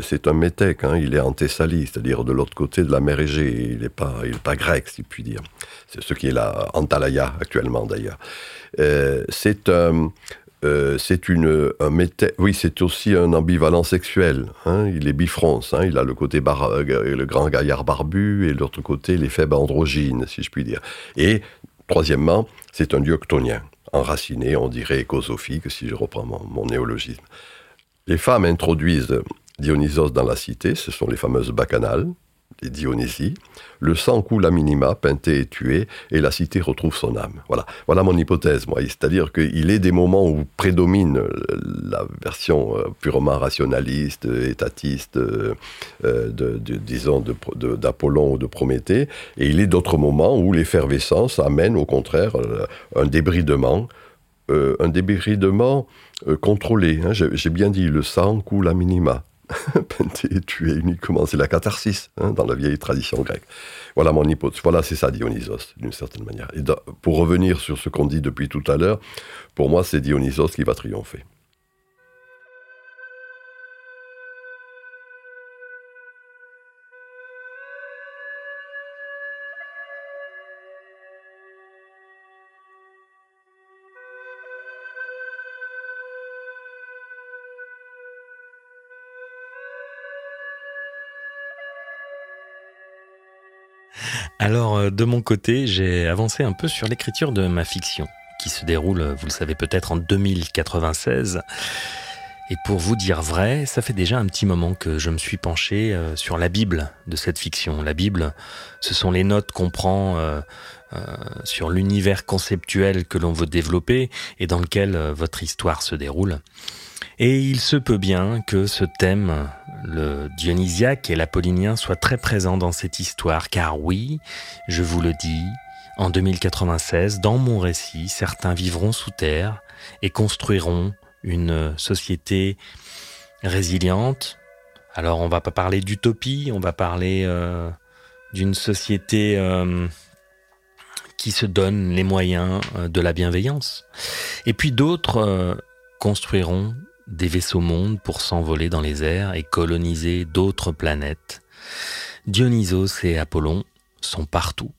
c'est un métèque, hein. il est en Thessalie, c'est-à-dire de l'autre côté de la mer Égée. Il n'est pas, pas grec, si puis dire. C'est ce qui est là, Antalaya, actuellement d'ailleurs. Euh, c'est un. Euh, c'est une un oui, c'est aussi un ambivalent sexuel. Hein. il est bifronce, hein. il a le côté euh, le grand gaillard barbu et l'autre côté les faibles androgynes, si je puis dire. Et troisièmement, c'est un dieu octonien, enraciné, on dirait écosophique, si je reprends mon néologisme. Les femmes introduisent Dionysos dans la cité, ce sont les fameuses bacchanales, les Dionysies. Le sang coule à minima, Pinté est tué, et la cité retrouve son âme. Voilà, voilà mon hypothèse, moi. C'est-à-dire qu'il est des moments où prédomine la version euh, purement rationaliste, étatiste, euh, de, disons, d'Apollon ou de Prométhée, et il est d'autres moments où l'effervescence amène au contraire euh, un débridement, un débridement euh, contrôlé. Hein. J'ai bien dit, le sang coule à minima. Penté tu es uniquement, c'est la catharsis hein, dans la vieille tradition grecque. Voilà mon hypothèse. Voilà, c'est ça Dionysos, d'une certaine manière. Et pour revenir sur ce qu'on dit depuis tout à l'heure, pour moi, c'est Dionysos qui va triompher. Alors, euh, de mon côté, j'ai avancé un peu sur l'écriture de ma fiction, qui se déroule, vous le savez peut-être, en 2096. Et pour vous dire vrai, ça fait déjà un petit moment que je me suis penché euh, sur la Bible de cette fiction. La Bible, ce sont les notes qu'on prend euh, sur l'univers conceptuel que l'on veut développer et dans lequel votre histoire se déroule. Et il se peut bien que ce thème, le dionysiaque et l'apollinien, soit très présent dans cette histoire, car oui, je vous le dis, en 2096, dans mon récit, certains vivront sous terre et construiront une société résiliente. Alors on va pas parler d'utopie, on va parler euh, d'une société euh, qui se donne les moyens euh, de la bienveillance. Et puis d'autres construiront des vaisseaux mondes pour s'envoler dans les airs et coloniser d'autres planètes. Dionysos et Apollon sont partout.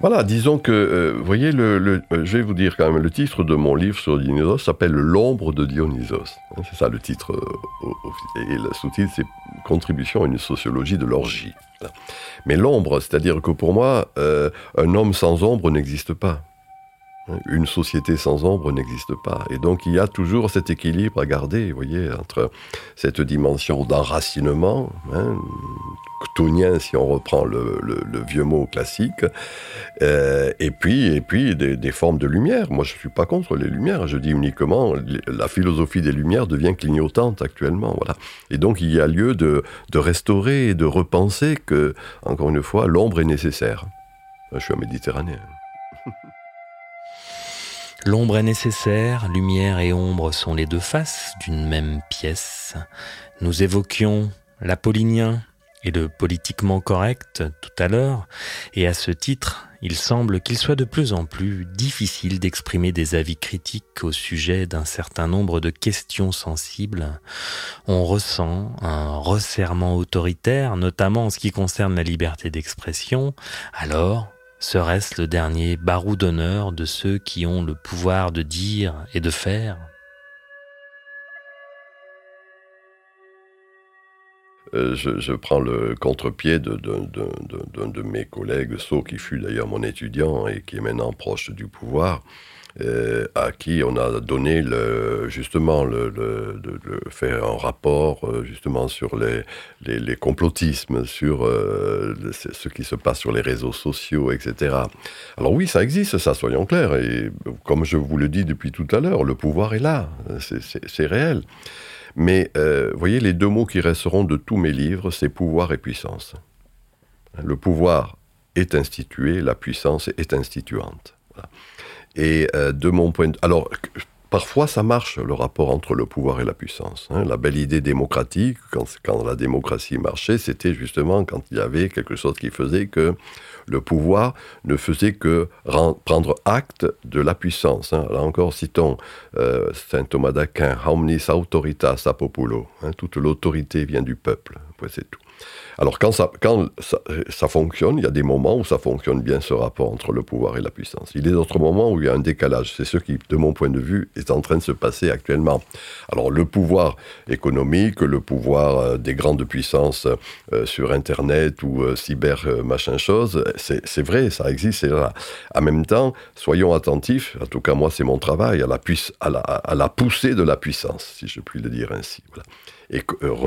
Voilà, disons que, euh, vous voyez, euh, je vais vous dire quand même, le titre de mon livre sur Dionysos s'appelle L'ombre de Dionysos. Hein, c'est ça le titre euh, Et le sous-titre, c'est Contribution à une sociologie de l'orgie. Mais l'ombre, c'est-à-dire que pour moi, un homme sans ombre n'existe pas. Une société sans ombre n'existe pas. Et donc il y a toujours cet équilibre à garder, vous voyez, entre cette dimension d'enracinement, hein, si on reprend le, vieux mot classique, euh, et puis, et puis des, formes de lumière. Moi je ne suis pas contre les lumières, je dis uniquement la philosophie des lumières devient clignotante actuellement. Voilà. Et donc il y a lieu de, de restaurer et de repenser que, encore une fois, l'ombre est nécessaire. Je suis un méditerranéen. L'ombre est nécessaire, lumière et ombre sont les deux faces d'une même pièce. Nous évoquions l'apollinien et le politiquement correct tout à l'heure, et à ce titre, il semble qu'il soit de plus en plus difficile d'exprimer des avis critiques au sujet d'un certain nombre de questions sensibles. On ressent un resserrement autoritaire, notamment en ce qui concerne la liberté d'expression, alors Serait-ce le dernier barou d'honneur de ceux qui ont le pouvoir de dire et de faire? Euh, je, prends le contre-pied d'un de, mes collègues, Sceaux, qui fut d'ailleurs mon étudiant et qui est maintenant proche du pouvoir, euh, à qui on a donné le, justement le, de, faire un rapport euh, justement sur les, les, complotismes, sur euh, ce qui se passe sur les réseaux sociaux, etc. Alors oui, ça existe, ça, soyons clairs. Et comme je vous le dis depuis tout à l'heure, le pouvoir est là, c'est réel. Mais vous voyez, les deux mots qui resteront de tous mes livres, c'est pouvoir et puissance. Le pouvoir est institué, la puissance est instituante. Et euh, de mon point de alors parfois ça marche le rapport entre le pouvoir et la puissance. Hein. La belle idée démocratique, quand, la démocratie marchait, c'était justement quand il y avait quelque chose qui faisait que le pouvoir ne faisait que prendre acte de la puissance. Hein. Là encore, citons euh, saint Thomas d'Aquin, Omnis autoritas a populo. Hein. Toute l'autorité vient du peuple. C'est tout. Alors quand, ça, fonctionne, il y a des moments où ça fonctionne bien ce rapport entre le pouvoir et la puissance. Il y a d'autres moments où il y a un décalage. C'est ce qui, de mon point de vue, est en train de se passer actuellement. Alors le pouvoir économique, le pouvoir euh, des grandes puissances euh, sur Internet ou euh, cyber machin chose, c'est vrai, ça existe, là. En même temps, soyons attentifs, en tout cas moi c'est mon travail, à la, à, la, poussée de la puissance, si je puis le dire ainsi. Et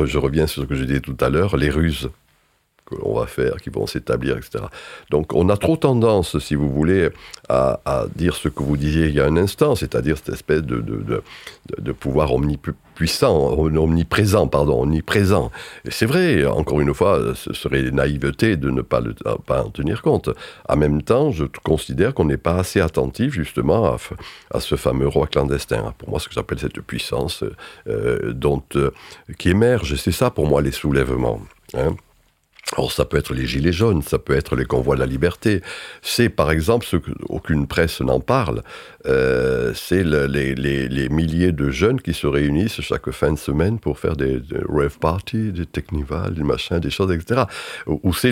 je reviens sur ce que je disais tout à l'heure, les ruses que l'on va faire, qui vont s'établir, etc. Donc on a trop tendance, si vous voulez, à, dire ce que vous disiez il y a un instant, c'est-à-dire cette espèce de, de, de, pouvoir omnipuissant, omniprésent, pardon, omniprésent. Et c'est vrai, encore une fois, ce serait naïveté de ne pas, pas en tenir compte. En même temps, je considère qu'on n'est pas assez attentif justement à, ce fameux roi clandestin. Pour moi, ce que j'appelle cette puissance euh, dont, euh, qui émerge, c'est ça pour moi les soulèvements. Hein. Alors ça peut être les gilets jaunes, ça peut être les convois de la liberté. C'est par exemple ce qu'aucune presse n'en parle, euh, c'est les, milliers de jeunes qui se réunissent chaque fin de semaine pour faire des, rave parties, des technivals, des machins, des choses, etc. Où c'est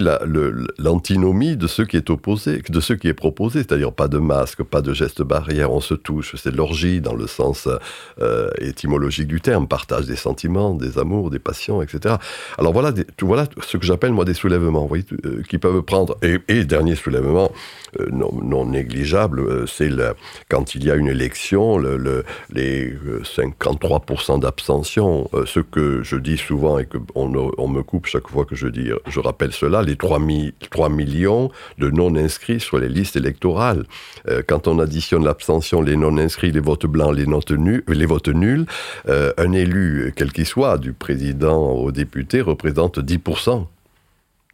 l'antinomie de ce qui est opposé, de ce qui est proposé, c'est-à-dire pas de masque, pas de gestes barrières, on se touche, c'est l'orgie dans le sens euh, étymologique du terme, partage des sentiments, des amours, des passions, etc. Alors voilà, voilà ce que j'appelle moi des soulèvements, voyez, euh, qui peuvent prendre. Et, dernier soulèvement, euh, non, négligeable, euh, c'est quand il y a une élection, le, les 53% d'abstention. ce que je dis souvent et qu'on on me coupe chaque fois que je dis, je rappelle cela, les 3, 3 millions de non-inscrits sur les listes électorales. quand on additionne l'abstention, les non-inscrits, les votes blancs, les, notes nuls, les votes nuls, un élu, quel qu'il soit, du président au député, représente 10%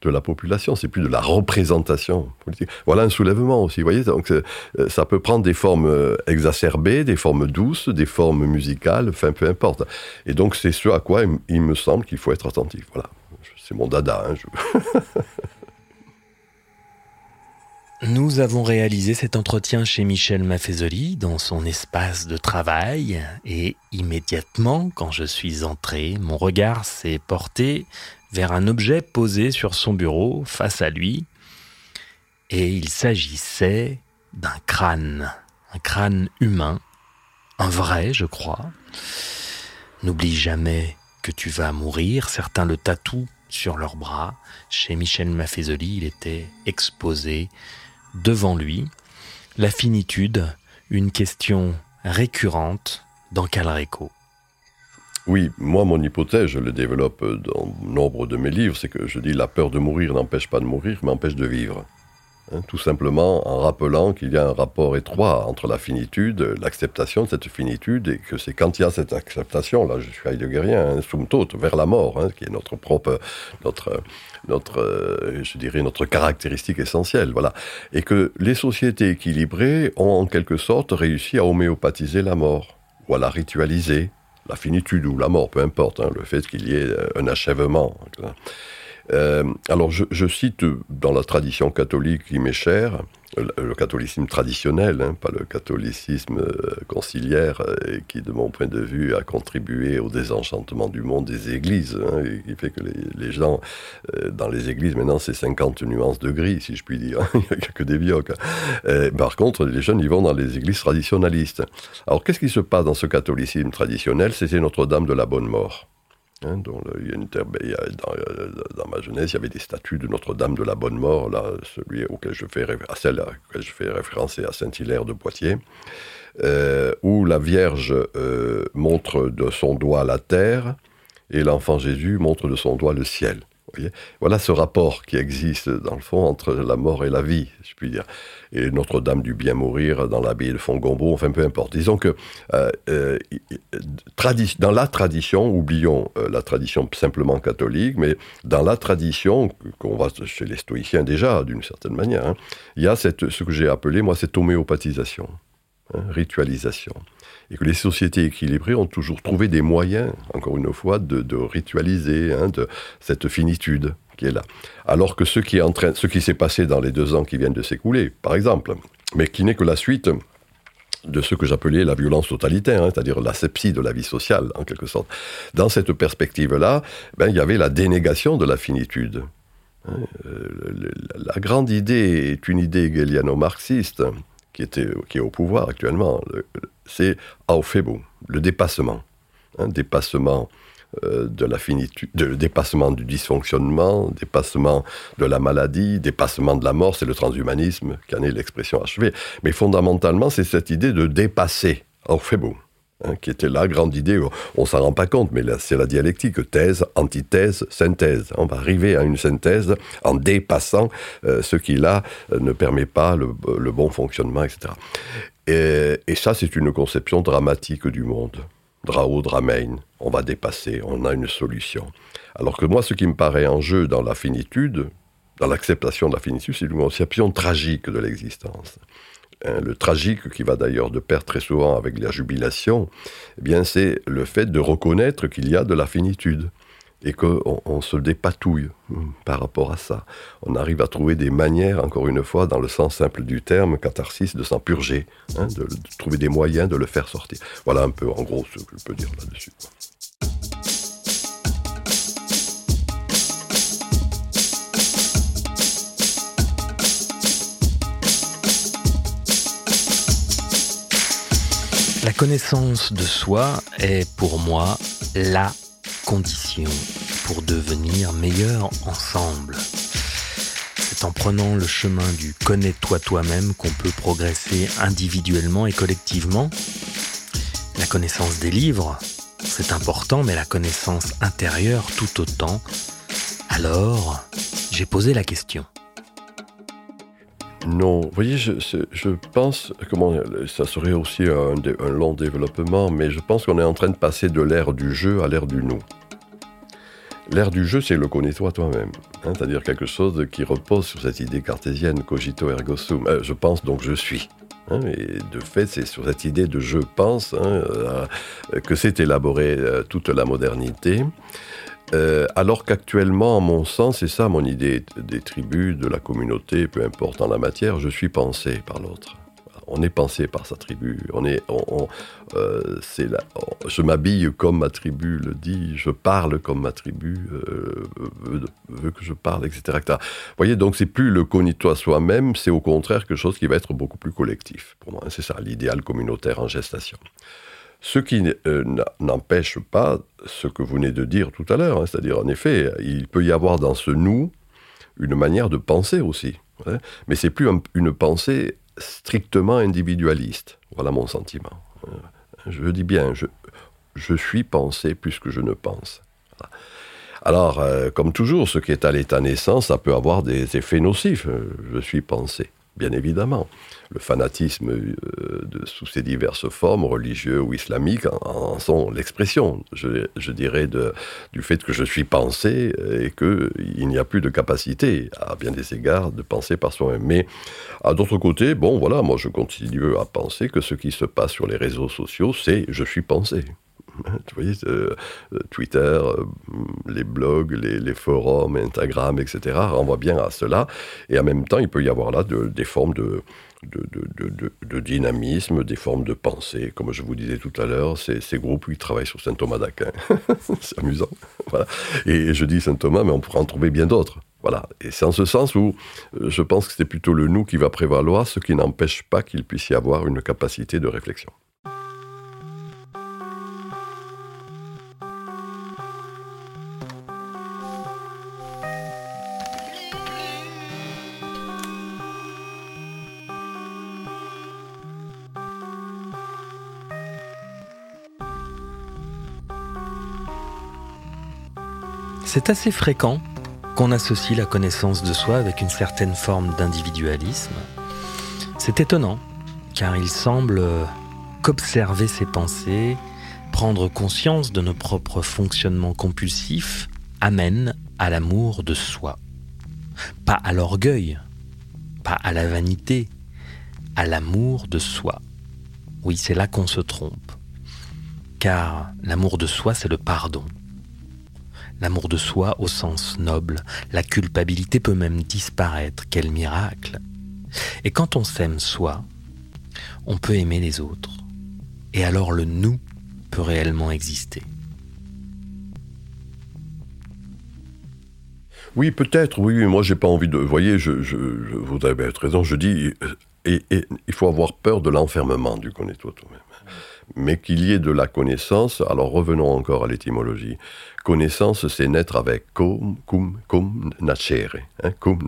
de la population, c'est plus de la représentation politique. Voilà un soulèvement aussi, vous voyez, donc euh, ça peut prendre des formes euh, exacerbées, des formes douces, des formes musicales, enfin peu importe. Et donc c'est ce à quoi il me semble qu'il faut être attentif. Voilà, c'est mon dada. Hein, Nous avons réalisé cet entretien chez Michel Maffezoli dans son espace de travail et immédiatement, quand je suis entré, mon regard s'est porté vers un objet posé sur son bureau face à lui et il s'agissait d'un crâne, un crâne humain, un vrai, je crois. N'oublie jamais que tu vas mourir, certains le tatouent sur leurs bras. Chez Michel Maffezoli, il était exposé devant lui, la finitude, une question récurrente dans Calreco. Oui, moi, mon hypothèse, je le développe dans nombre de mes livres, c'est que je dis la peur de mourir n'empêche pas de mourir, mais empêche de vivre. Hein, tout simplement en rappelant qu'il y a un rapport étroit entre la finitude, l'acceptation de cette finitude, et que c'est quand il y a cette acceptation, là je suis heideggerien, hein, toute, vers la mort, hein, qui est notre propre, notre, notre, euh, je dirais, notre caractéristique essentielle, voilà. Et que les sociétés équilibrées ont en quelque sorte réussi à homéopathiser la mort, ou à la ritualiser, la finitude ou la mort, peu importe, le fait qu'il y ait un achèvement. Euh, alors, je, cite dans la tradition catholique qui m'est chère, le, catholicisme traditionnel, hein, pas le catholicisme euh, conciliaire, euh, qui, de mon point de vue, a contribué au désenchantement du monde des églises, hein, qui fait que les, gens, dans les églises, maintenant, c'est 50 nuances de gris, si je puis dire. Il n'y a que des par contre, les jeunes, ils vont dans les églises traditionnalistes. Alors, qu'est-ce qui se passe dans ce catholicisme traditionnel? C'était Notre-Dame de la Bonne Mort. Dans, ma jeunesse, il y avait des statues de Notre-Dame de la Bonne Mort, celui à celle auquel je fais référence à Saint-Hilaire de Poitiers, euh, où la Vierge euh, montre de son doigt la terre et l'enfant Jésus montre de son doigt le ciel voilà ce rapport qui existe dans le fond entre la mort et la vie, je puis dire. Et Notre-Dame du bien mourir dans l'abbaye de Fongombo, enfin peu importe. Disons que euh, euh, dans la tradition, oublions euh, la tradition simplement catholique, mais dans la tradition qu'on voit chez les stoïciens déjà, d'une certaine manière, hein, il y a ce que j'ai appelé moi cette homéopathisation, hein, ritualisation et que les sociétés équilibrées ont toujours trouvé des moyens, encore une fois, de, ritualiser hein, cette finitude qui est là. Alors que ce qui s'est passé dans les deux ans qui viennent de s'écouler, par exemple, mais qui n'est que la suite de ce que j'appelais la violence totalitaire, hein, c'est-à-dire l'asepsie de la vie sociale, en quelque sorte. Dans cette perspective-là, ben, il y avait la dénégation de la finitude. Hein, euh, la grande idée est une idée hegeliano-marxiste, qui, est au pouvoir actuellement, c'est Aufhebung, le dépassement. Un dépassement euh, de la finitude, dépassement du dysfonctionnement, dépassement de la maladie, dépassement de la mort, c'est le transhumanisme qui en est l'expression achevée. Mais fondamentalement, c'est cette idée de dépasser, Aufhebung. Hein, qui était la grande idée. On s'en rend pas compte, mais c'est la dialectique thèse, antithèse, synthèse. On va arriver à une synthèse en dépassant euh, ce qui là euh, ne permet pas le, bon fonctionnement, etc. Et, ça, c'est une conception dramatique du monde. Drao, Dramein, on va dépasser, on a une solution. Alors que moi, ce qui me paraît en jeu dans la finitude, dans l'acceptation de la finitude, c'est une conception tragique de l'existence. Hein, le tragique qui va d'ailleurs de pair très souvent avec la jubilation, eh bien c'est le fait de reconnaître qu'il y a de la finitude et qu'on on se dépatouille hum, par rapport à ça. On arrive à trouver des manières, encore une fois, dans le sens simple du terme, catharsis, de s'en purger, hein, de, de, trouver des moyens de le faire sortir. Voilà un peu, en gros, ce que je peux dire là-dessus. La connaissance de soi est pour moi la condition pour devenir meilleurs ensemble. C'est en prenant le chemin du connais-toi toi-même qu'on peut progresser individuellement et collectivement. La connaissance des livres, c'est important, mais la connaissance intérieure tout autant. Alors, j'ai posé la question. Non, vous voyez, je, pense, comment, ça serait aussi un, long développement, mais je pense qu'on est en train de passer de l'ère du jeu à l'ère du nous. L'ère du jeu, c'est le connais-toi toi-même, hein, c'est-à-dire quelque chose qui repose sur cette idée cartésienne cogito ergo sum. Euh, je pense donc je suis. Hein, et de fait, c'est sur cette idée de je pense hein, euh, que s'est élaborée euh, toute la modernité. Alors qu'actuellement, à mon sens, c'est ça mon idée des tribus, de la communauté, peu importe en la matière, je suis pensé par l'autre on est pensé par sa tribu. On est, euh, c'est je m'habille comme ma tribu le dit, je parle comme ma tribu euh, veut, que je parle, etc., Vous voyez, donc c'est plus le connais-toi soi-même, c'est au contraire quelque chose qui va être beaucoup plus collectif. Pour moi, c'est ça l'idéal communautaire en gestation. Ce qui euh, n'empêche pas ce que vous venez de dire tout à l'heure, hein, c'est-à-dire en effet, il peut y avoir dans ce nous une manière de penser aussi. Hein. mais c'est plus une pensée strictement individualiste. Voilà mon sentiment. Euh, je dis bien, je, suis pensé plus que je ne pense. Alors, euh, comme toujours, ce qui est à l'état naissance, ça peut avoir des effets nocifs. Je suis pensé bien évidemment. Le fanatisme, euh, sous ses diverses formes, religieux ou islamiques, en, sont l'expression, je, dirais, du fait que je suis pensé et qu'il n'y a plus de capacité, à bien des égards, de penser par soi-même. Mais, à d'autre côté, bon, voilà, moi je continue à penser que ce qui se passe sur les réseaux sociaux, c'est je suis pensé. Euh, euh, Twitter, euh, les blogs, les, forums, Instagram, etc. renvoient bien à cela. Et en même temps, il peut y avoir là des formes de, dynamisme, des formes de pensée. Comme je vous disais tout à l'heure, ces, ces groupes, ils travaillent sur saint Thomas d'Aquin. c'est amusant. Voilà. Et je dis saint Thomas, mais on pourrait en trouver bien d'autres. Voilà. Et c'est en ce sens où je pense que c'est plutôt le nous qui va prévaloir, ce qui n'empêche pas qu'il puisse y avoir une capacité de réflexion. C'est assez fréquent qu'on associe la connaissance de soi avec une certaine forme d'individualisme. C'est étonnant, car il semble qu'observer ses pensées, prendre conscience de nos propres fonctionnements compulsifs, amène à l'amour de soi. Pas à l'orgueil, pas à la vanité, à l'amour de soi. Oui, c'est là qu'on se trompe. Car l'amour de soi, c'est le pardon l'amour de soi au sens noble, la culpabilité peut même disparaître, quel miracle. Et quand on s'aime soi, on peut aimer les autres. Et alors le nous peut réellement exister. Oui, peut-être, oui. Moi, j'ai pas envie de. Vous voyez, je, vous avez raison, je dis. Il faut avoir peur de l'enfermement du connais-toi toi-même mais qu'il y ait de la connaissance. Alors revenons encore à l'étymologie. Connaissance, c'est naître avec, cum, cum, cum hein, cum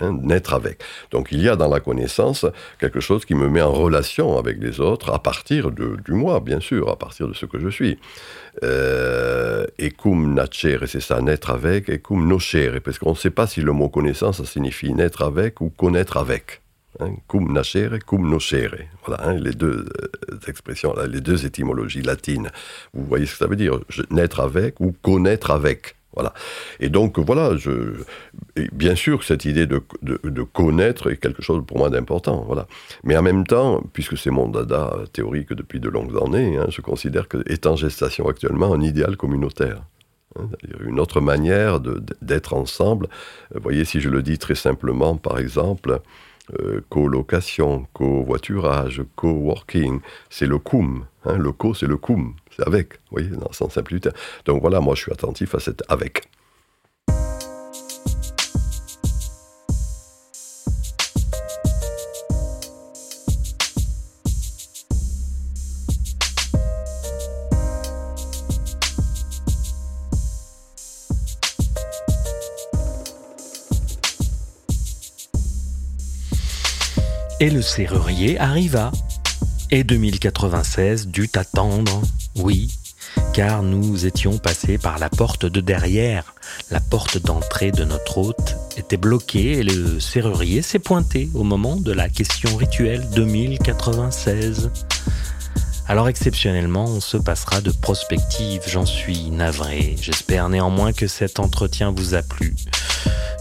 hein, naître avec. Donc il y a dans la connaissance quelque chose qui me met en relation avec les autres à partir de, du moi, bien sûr, à partir de ce que je suis. Euh, et cum nascere, c'est ça, naître avec, et cum nocere, parce qu'on ne sait pas si le mot connaissance, signifie naître avec ou connaître avec. Hein, cum nascere, cum nocere. Voilà, hein, les deux euh, expressions, les deux étymologies latines. Vous voyez ce que ça veut dire Naître avec ou connaître avec. Voilà. Et donc, voilà, bien sûr cette idée de, connaître est quelque chose pour moi d'important. Voilà. Mais en même temps, puisque c'est mon dada théorique depuis de longues années, hein, je considère que est en gestation actuellement un idéal communautaire. une autre manière d'être ensemble. Vous voyez, si je le dis très simplement, par exemple, euh, colocation, covoiturage, coworking, c'est le cum. Hein, le co, c'est le cum, c'est avec, vous voyez, dans le sens. Donc voilà, moi je suis attentif à cette avec. Et le serrurier arriva. Et 2096 dut attendre, oui, car nous étions passés par la porte de derrière. La porte d'entrée de notre hôte était bloquée et le serrurier s'est pointé au moment de la question rituelle 2096. Alors exceptionnellement, on se passera de prospective, j'en suis navré. J'espère néanmoins que cet entretien vous a plu.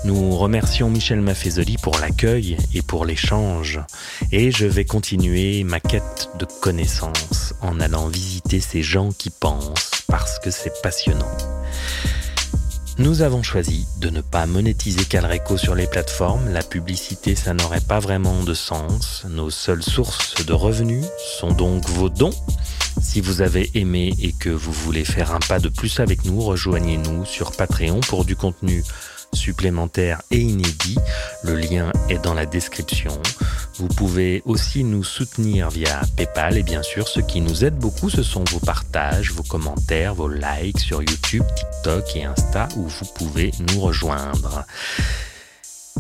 Nous remercions Michel Maffezoli pour l'accueil et pour l'échange. Et je vais continuer ma quête de connaissances en allant visiter ces gens qui pensent parce que c'est passionnant. Nous avons choisi de ne pas monétiser Calreco sur les plateformes. La publicité, ça n'aurait pas vraiment de sens. Nos seules sources de revenus sont donc vos dons. Si vous avez aimé et que vous voulez faire un pas de plus avec nous, rejoignez-nous sur Patreon pour du contenu supplémentaire et inédit. Le lien est dans la description. Vous pouvez aussi nous soutenir via PayPal et bien sûr ce qui nous aide beaucoup ce sont vos partages, vos commentaires, vos likes sur YouTube, TikTok et Insta où vous pouvez nous rejoindre.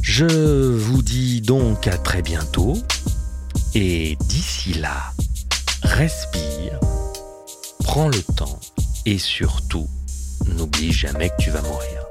Je vous dis donc à très bientôt et d'ici là, respire, prends le temps et surtout, n'oublie jamais que tu vas mourir.